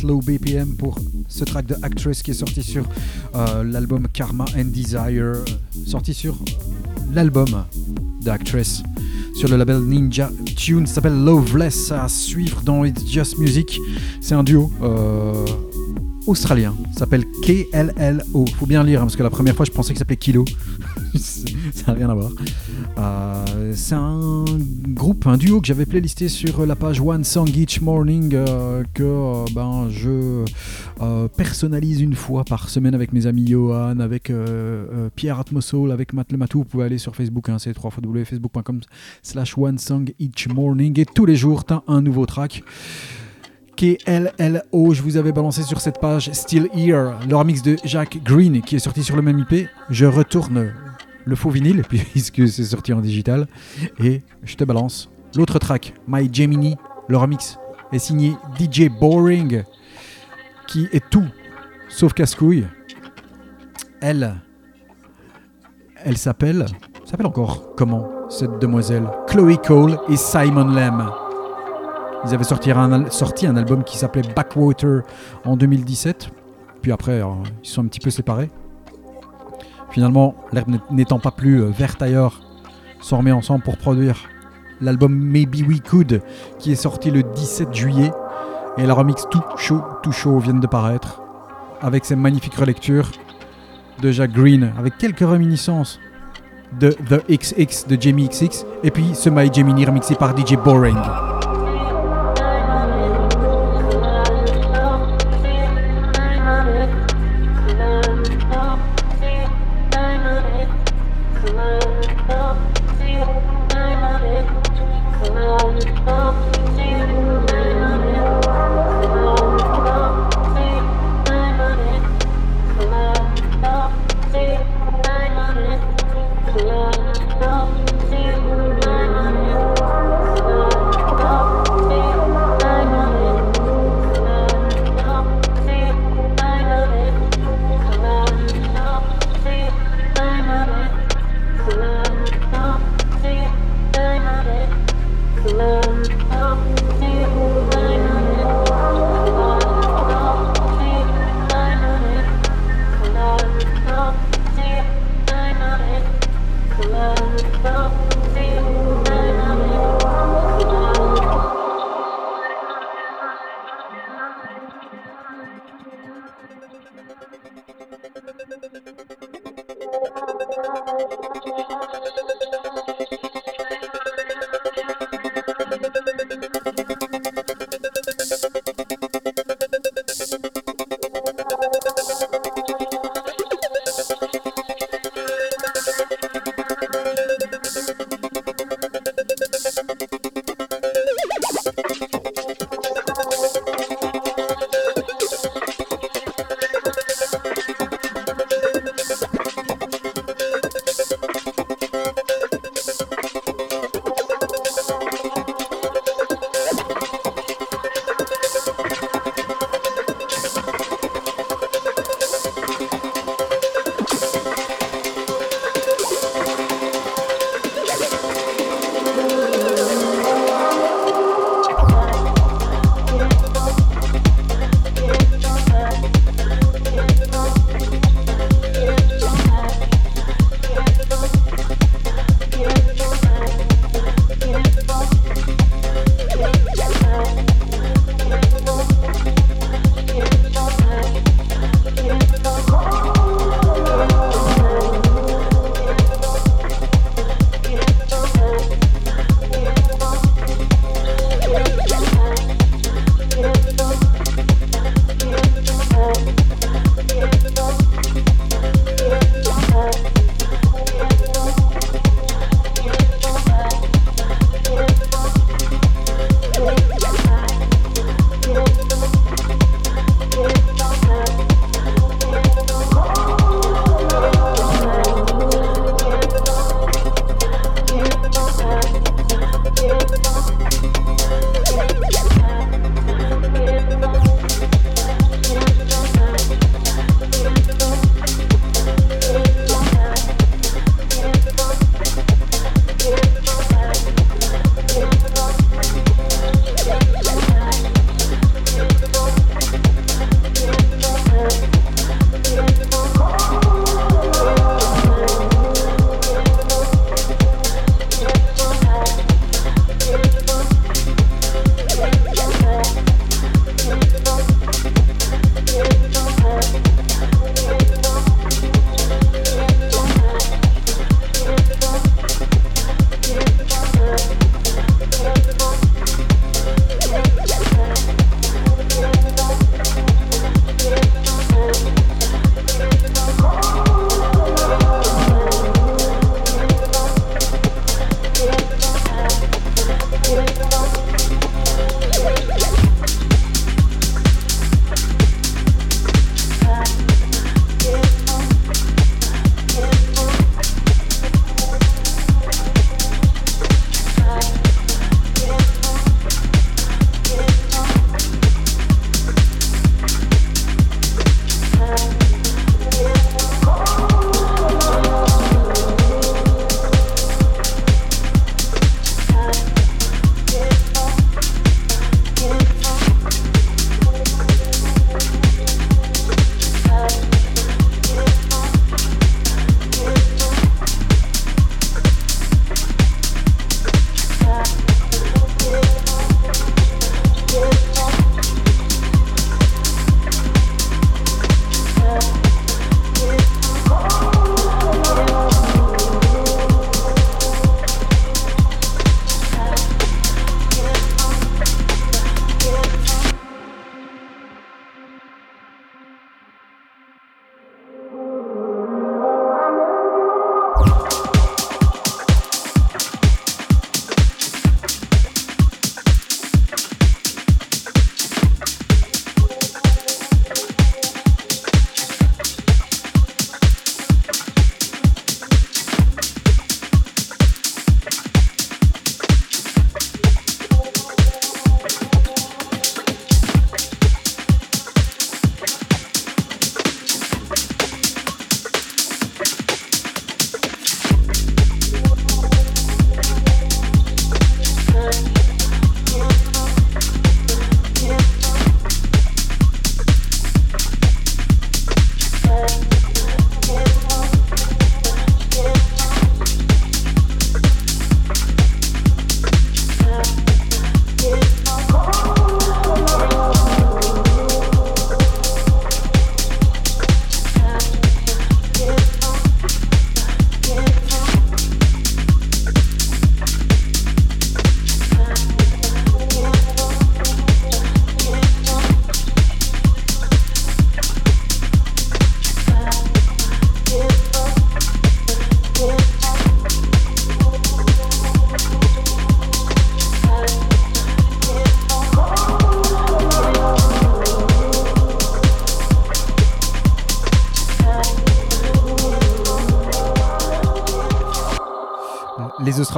S8: Slow BPM pour ce track de Actress qui est sorti sur euh, l'album Karma and Desire, sorti sur l'album de Actress sur le label Ninja Tune, s'appelle Loveless à suivre dans It's Just Music. C'est un duo. euh,
S6: australien, s'appelle KLLO. Faut bien lire hein, parce que la première fois je pensais qu'il s'appelait Kilo. Ça n'a rien à voir. Euh, c'est un groupe, un duo que j'avais playlisté sur la page One Song Each Morning euh, que euh, ben, je personnalise une fois par semaine avec mes amis Johan, avec Pierre Atmosol, avec Matt Le Matou. Vous pouvez aller sur Facebook, hein, c'est www.facebook.com slash One Song Each Morning et tous les jours un nouveau track. KLLO, je vous avais balancé sur cette page Still Here, le remix de Jack Green qui est sorti sur le même IP. Je retourne le faux vinyle puisque c'est sorti en digital et je te balance l'autre track, My Gemini, le remix est signé DJ Boring qui est tout sauf casse-couille. Elle, elle s'appelle, s'appelle encore comment cette demoiselle? Chloe Cole et Simon Lem. Ils avaient sorti un, sorti un album qui s'appelait Backwater en 2017. Puis après, euh, ils sont un petit peu séparés. Finalement, l'herbe n'é- n'étant pas plus euh, verte ailleurs, sont remis ensemble pour produire l'album Maybe We Could, qui est sorti le 17 juillet. Et la remix Tout Chaud, Tout Chaud viennent de paraître, avec ces magnifiques relectures de Jack Green, avec quelques réminiscences de The XX de Jamie XX, et puis ce My Gemini remixé par DJ Boring.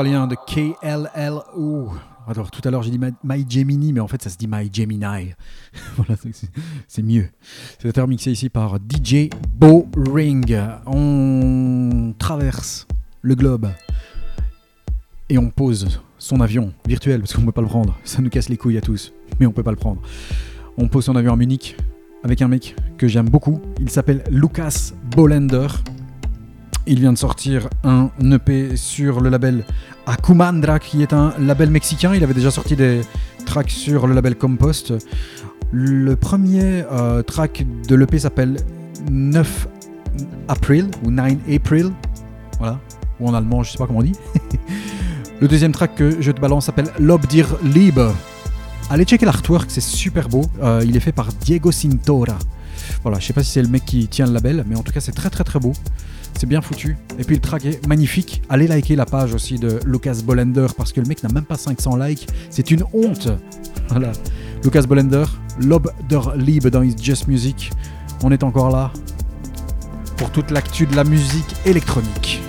S6: Les Australiens de KLLO. Alors tout à l'heure j'ai dit My- Gemini, mais en fait ça se dit My Gemini. voilà, c'est- mieux. C'est mixé ici par DJ Ring. On traverse le globe et on pose son avion virtuel parce qu'on ne peut pas le prendre. Ça nous casse les couilles à tous, mais on peut pas le prendre. On pose son avion à Munich avec un mec que j'aime beaucoup. Il s'appelle Lucas Bolender. Il vient de sortir un EP sur le label Akumandra, qui est un label mexicain. Il avait déjà sorti des tracks sur le label Compost. Le premier euh, track de l'EP s'appelle 9 April ou 9 April. Voilà. Ou en allemand, je sais pas comment on dit. le deuxième track que je te balance s'appelle Lob dir Liebe. Allez checker l'artwork, c'est super beau. Euh, il est fait par Diego Cintora. Voilà, je sais pas si c'est le mec qui tient le label, mais en tout cas c'est très très très beau. C'est bien foutu. Et puis le track est magnifique. Allez liker la page aussi de Lucas Bolender parce que le mec n'a même pas 500 likes. C'est une honte. Voilà. Lucas Bolender, Lob der dans It's Just Music. On est encore là pour toute l'actu de la musique électronique.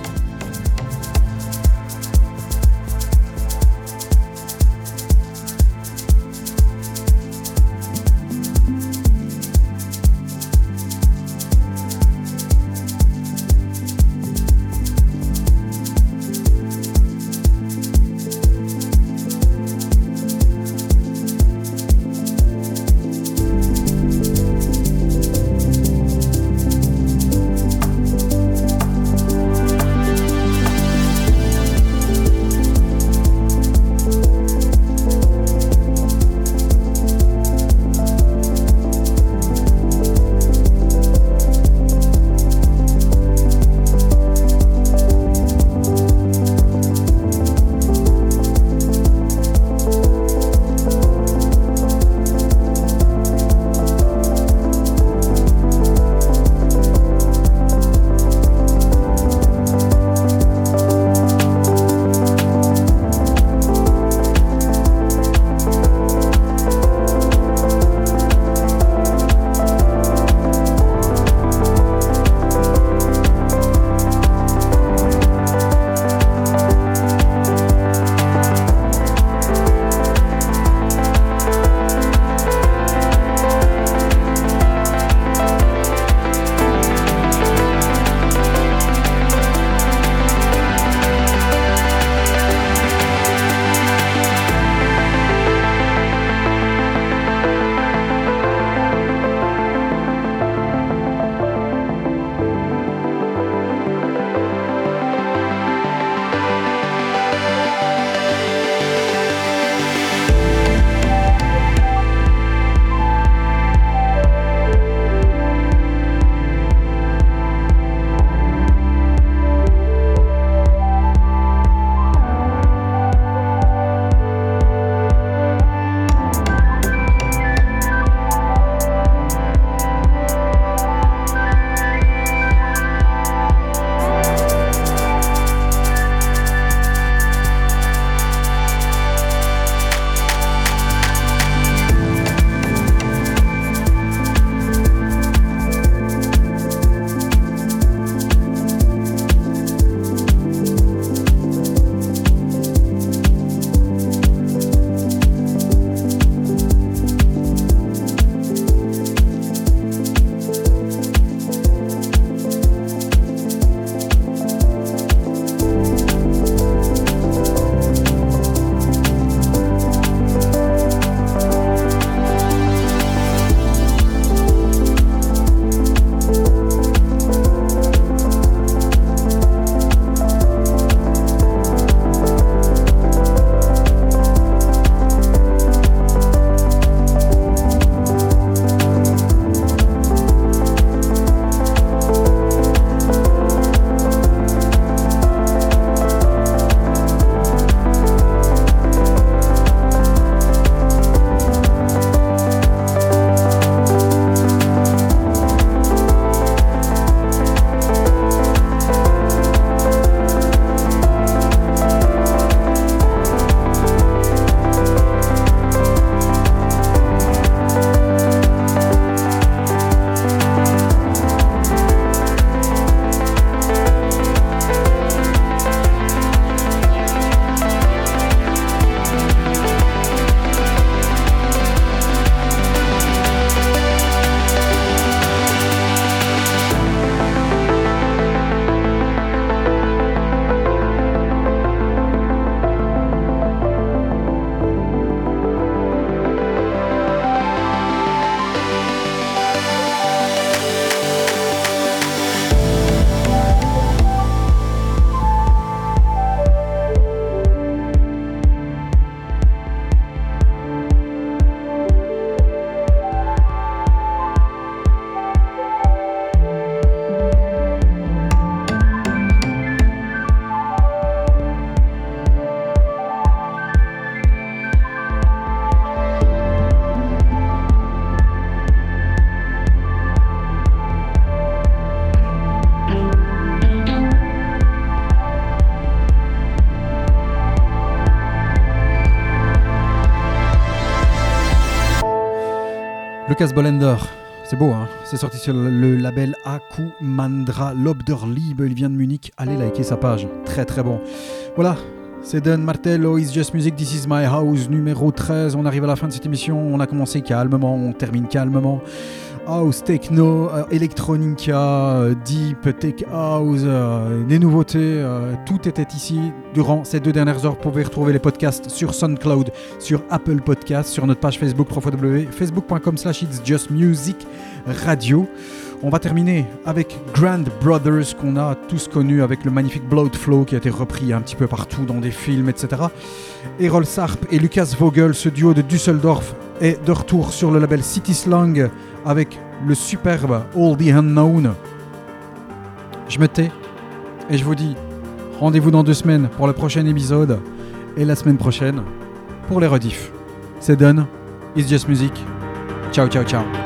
S6: Lucas Bolender, c'est beau, hein C'est sorti sur le, label Aku Mandra Lobderliebe. Il vient de Munich. Allez liker sa page. Très très bon. Voilà. C'est Dan Martello, It's Just Music, This Is My House, numéro 13. On arrive à la fin de cette émission. On a commencé calmement, on termine calmement. House, techno, euh, electronica, euh, deep, tech house, euh, des nouveautés, tout était ici durant ces deux dernières heures. Vous pouvez retrouver les podcasts sur SoundCloud, sur Apple Podcasts, sur notre page Facebook, www.facebook.com slash It's Just Music Radio. On va terminer avec Grand Brothers qu'on a tous connu avec le magnifique Blood Flow qui a été repris un petit peu partout dans des films, etc. Errol Sarp et Lucas Vogel, ce duo de Düsseldorf, est de retour sur le label City Slang avec le superbe All the Unknown. Je me tais et je vous dis rendez-vous dans deux semaines pour le prochain épisode et la semaine prochaine pour les rediffs. C'est done. It's just music. Ciao, ciao, ciao.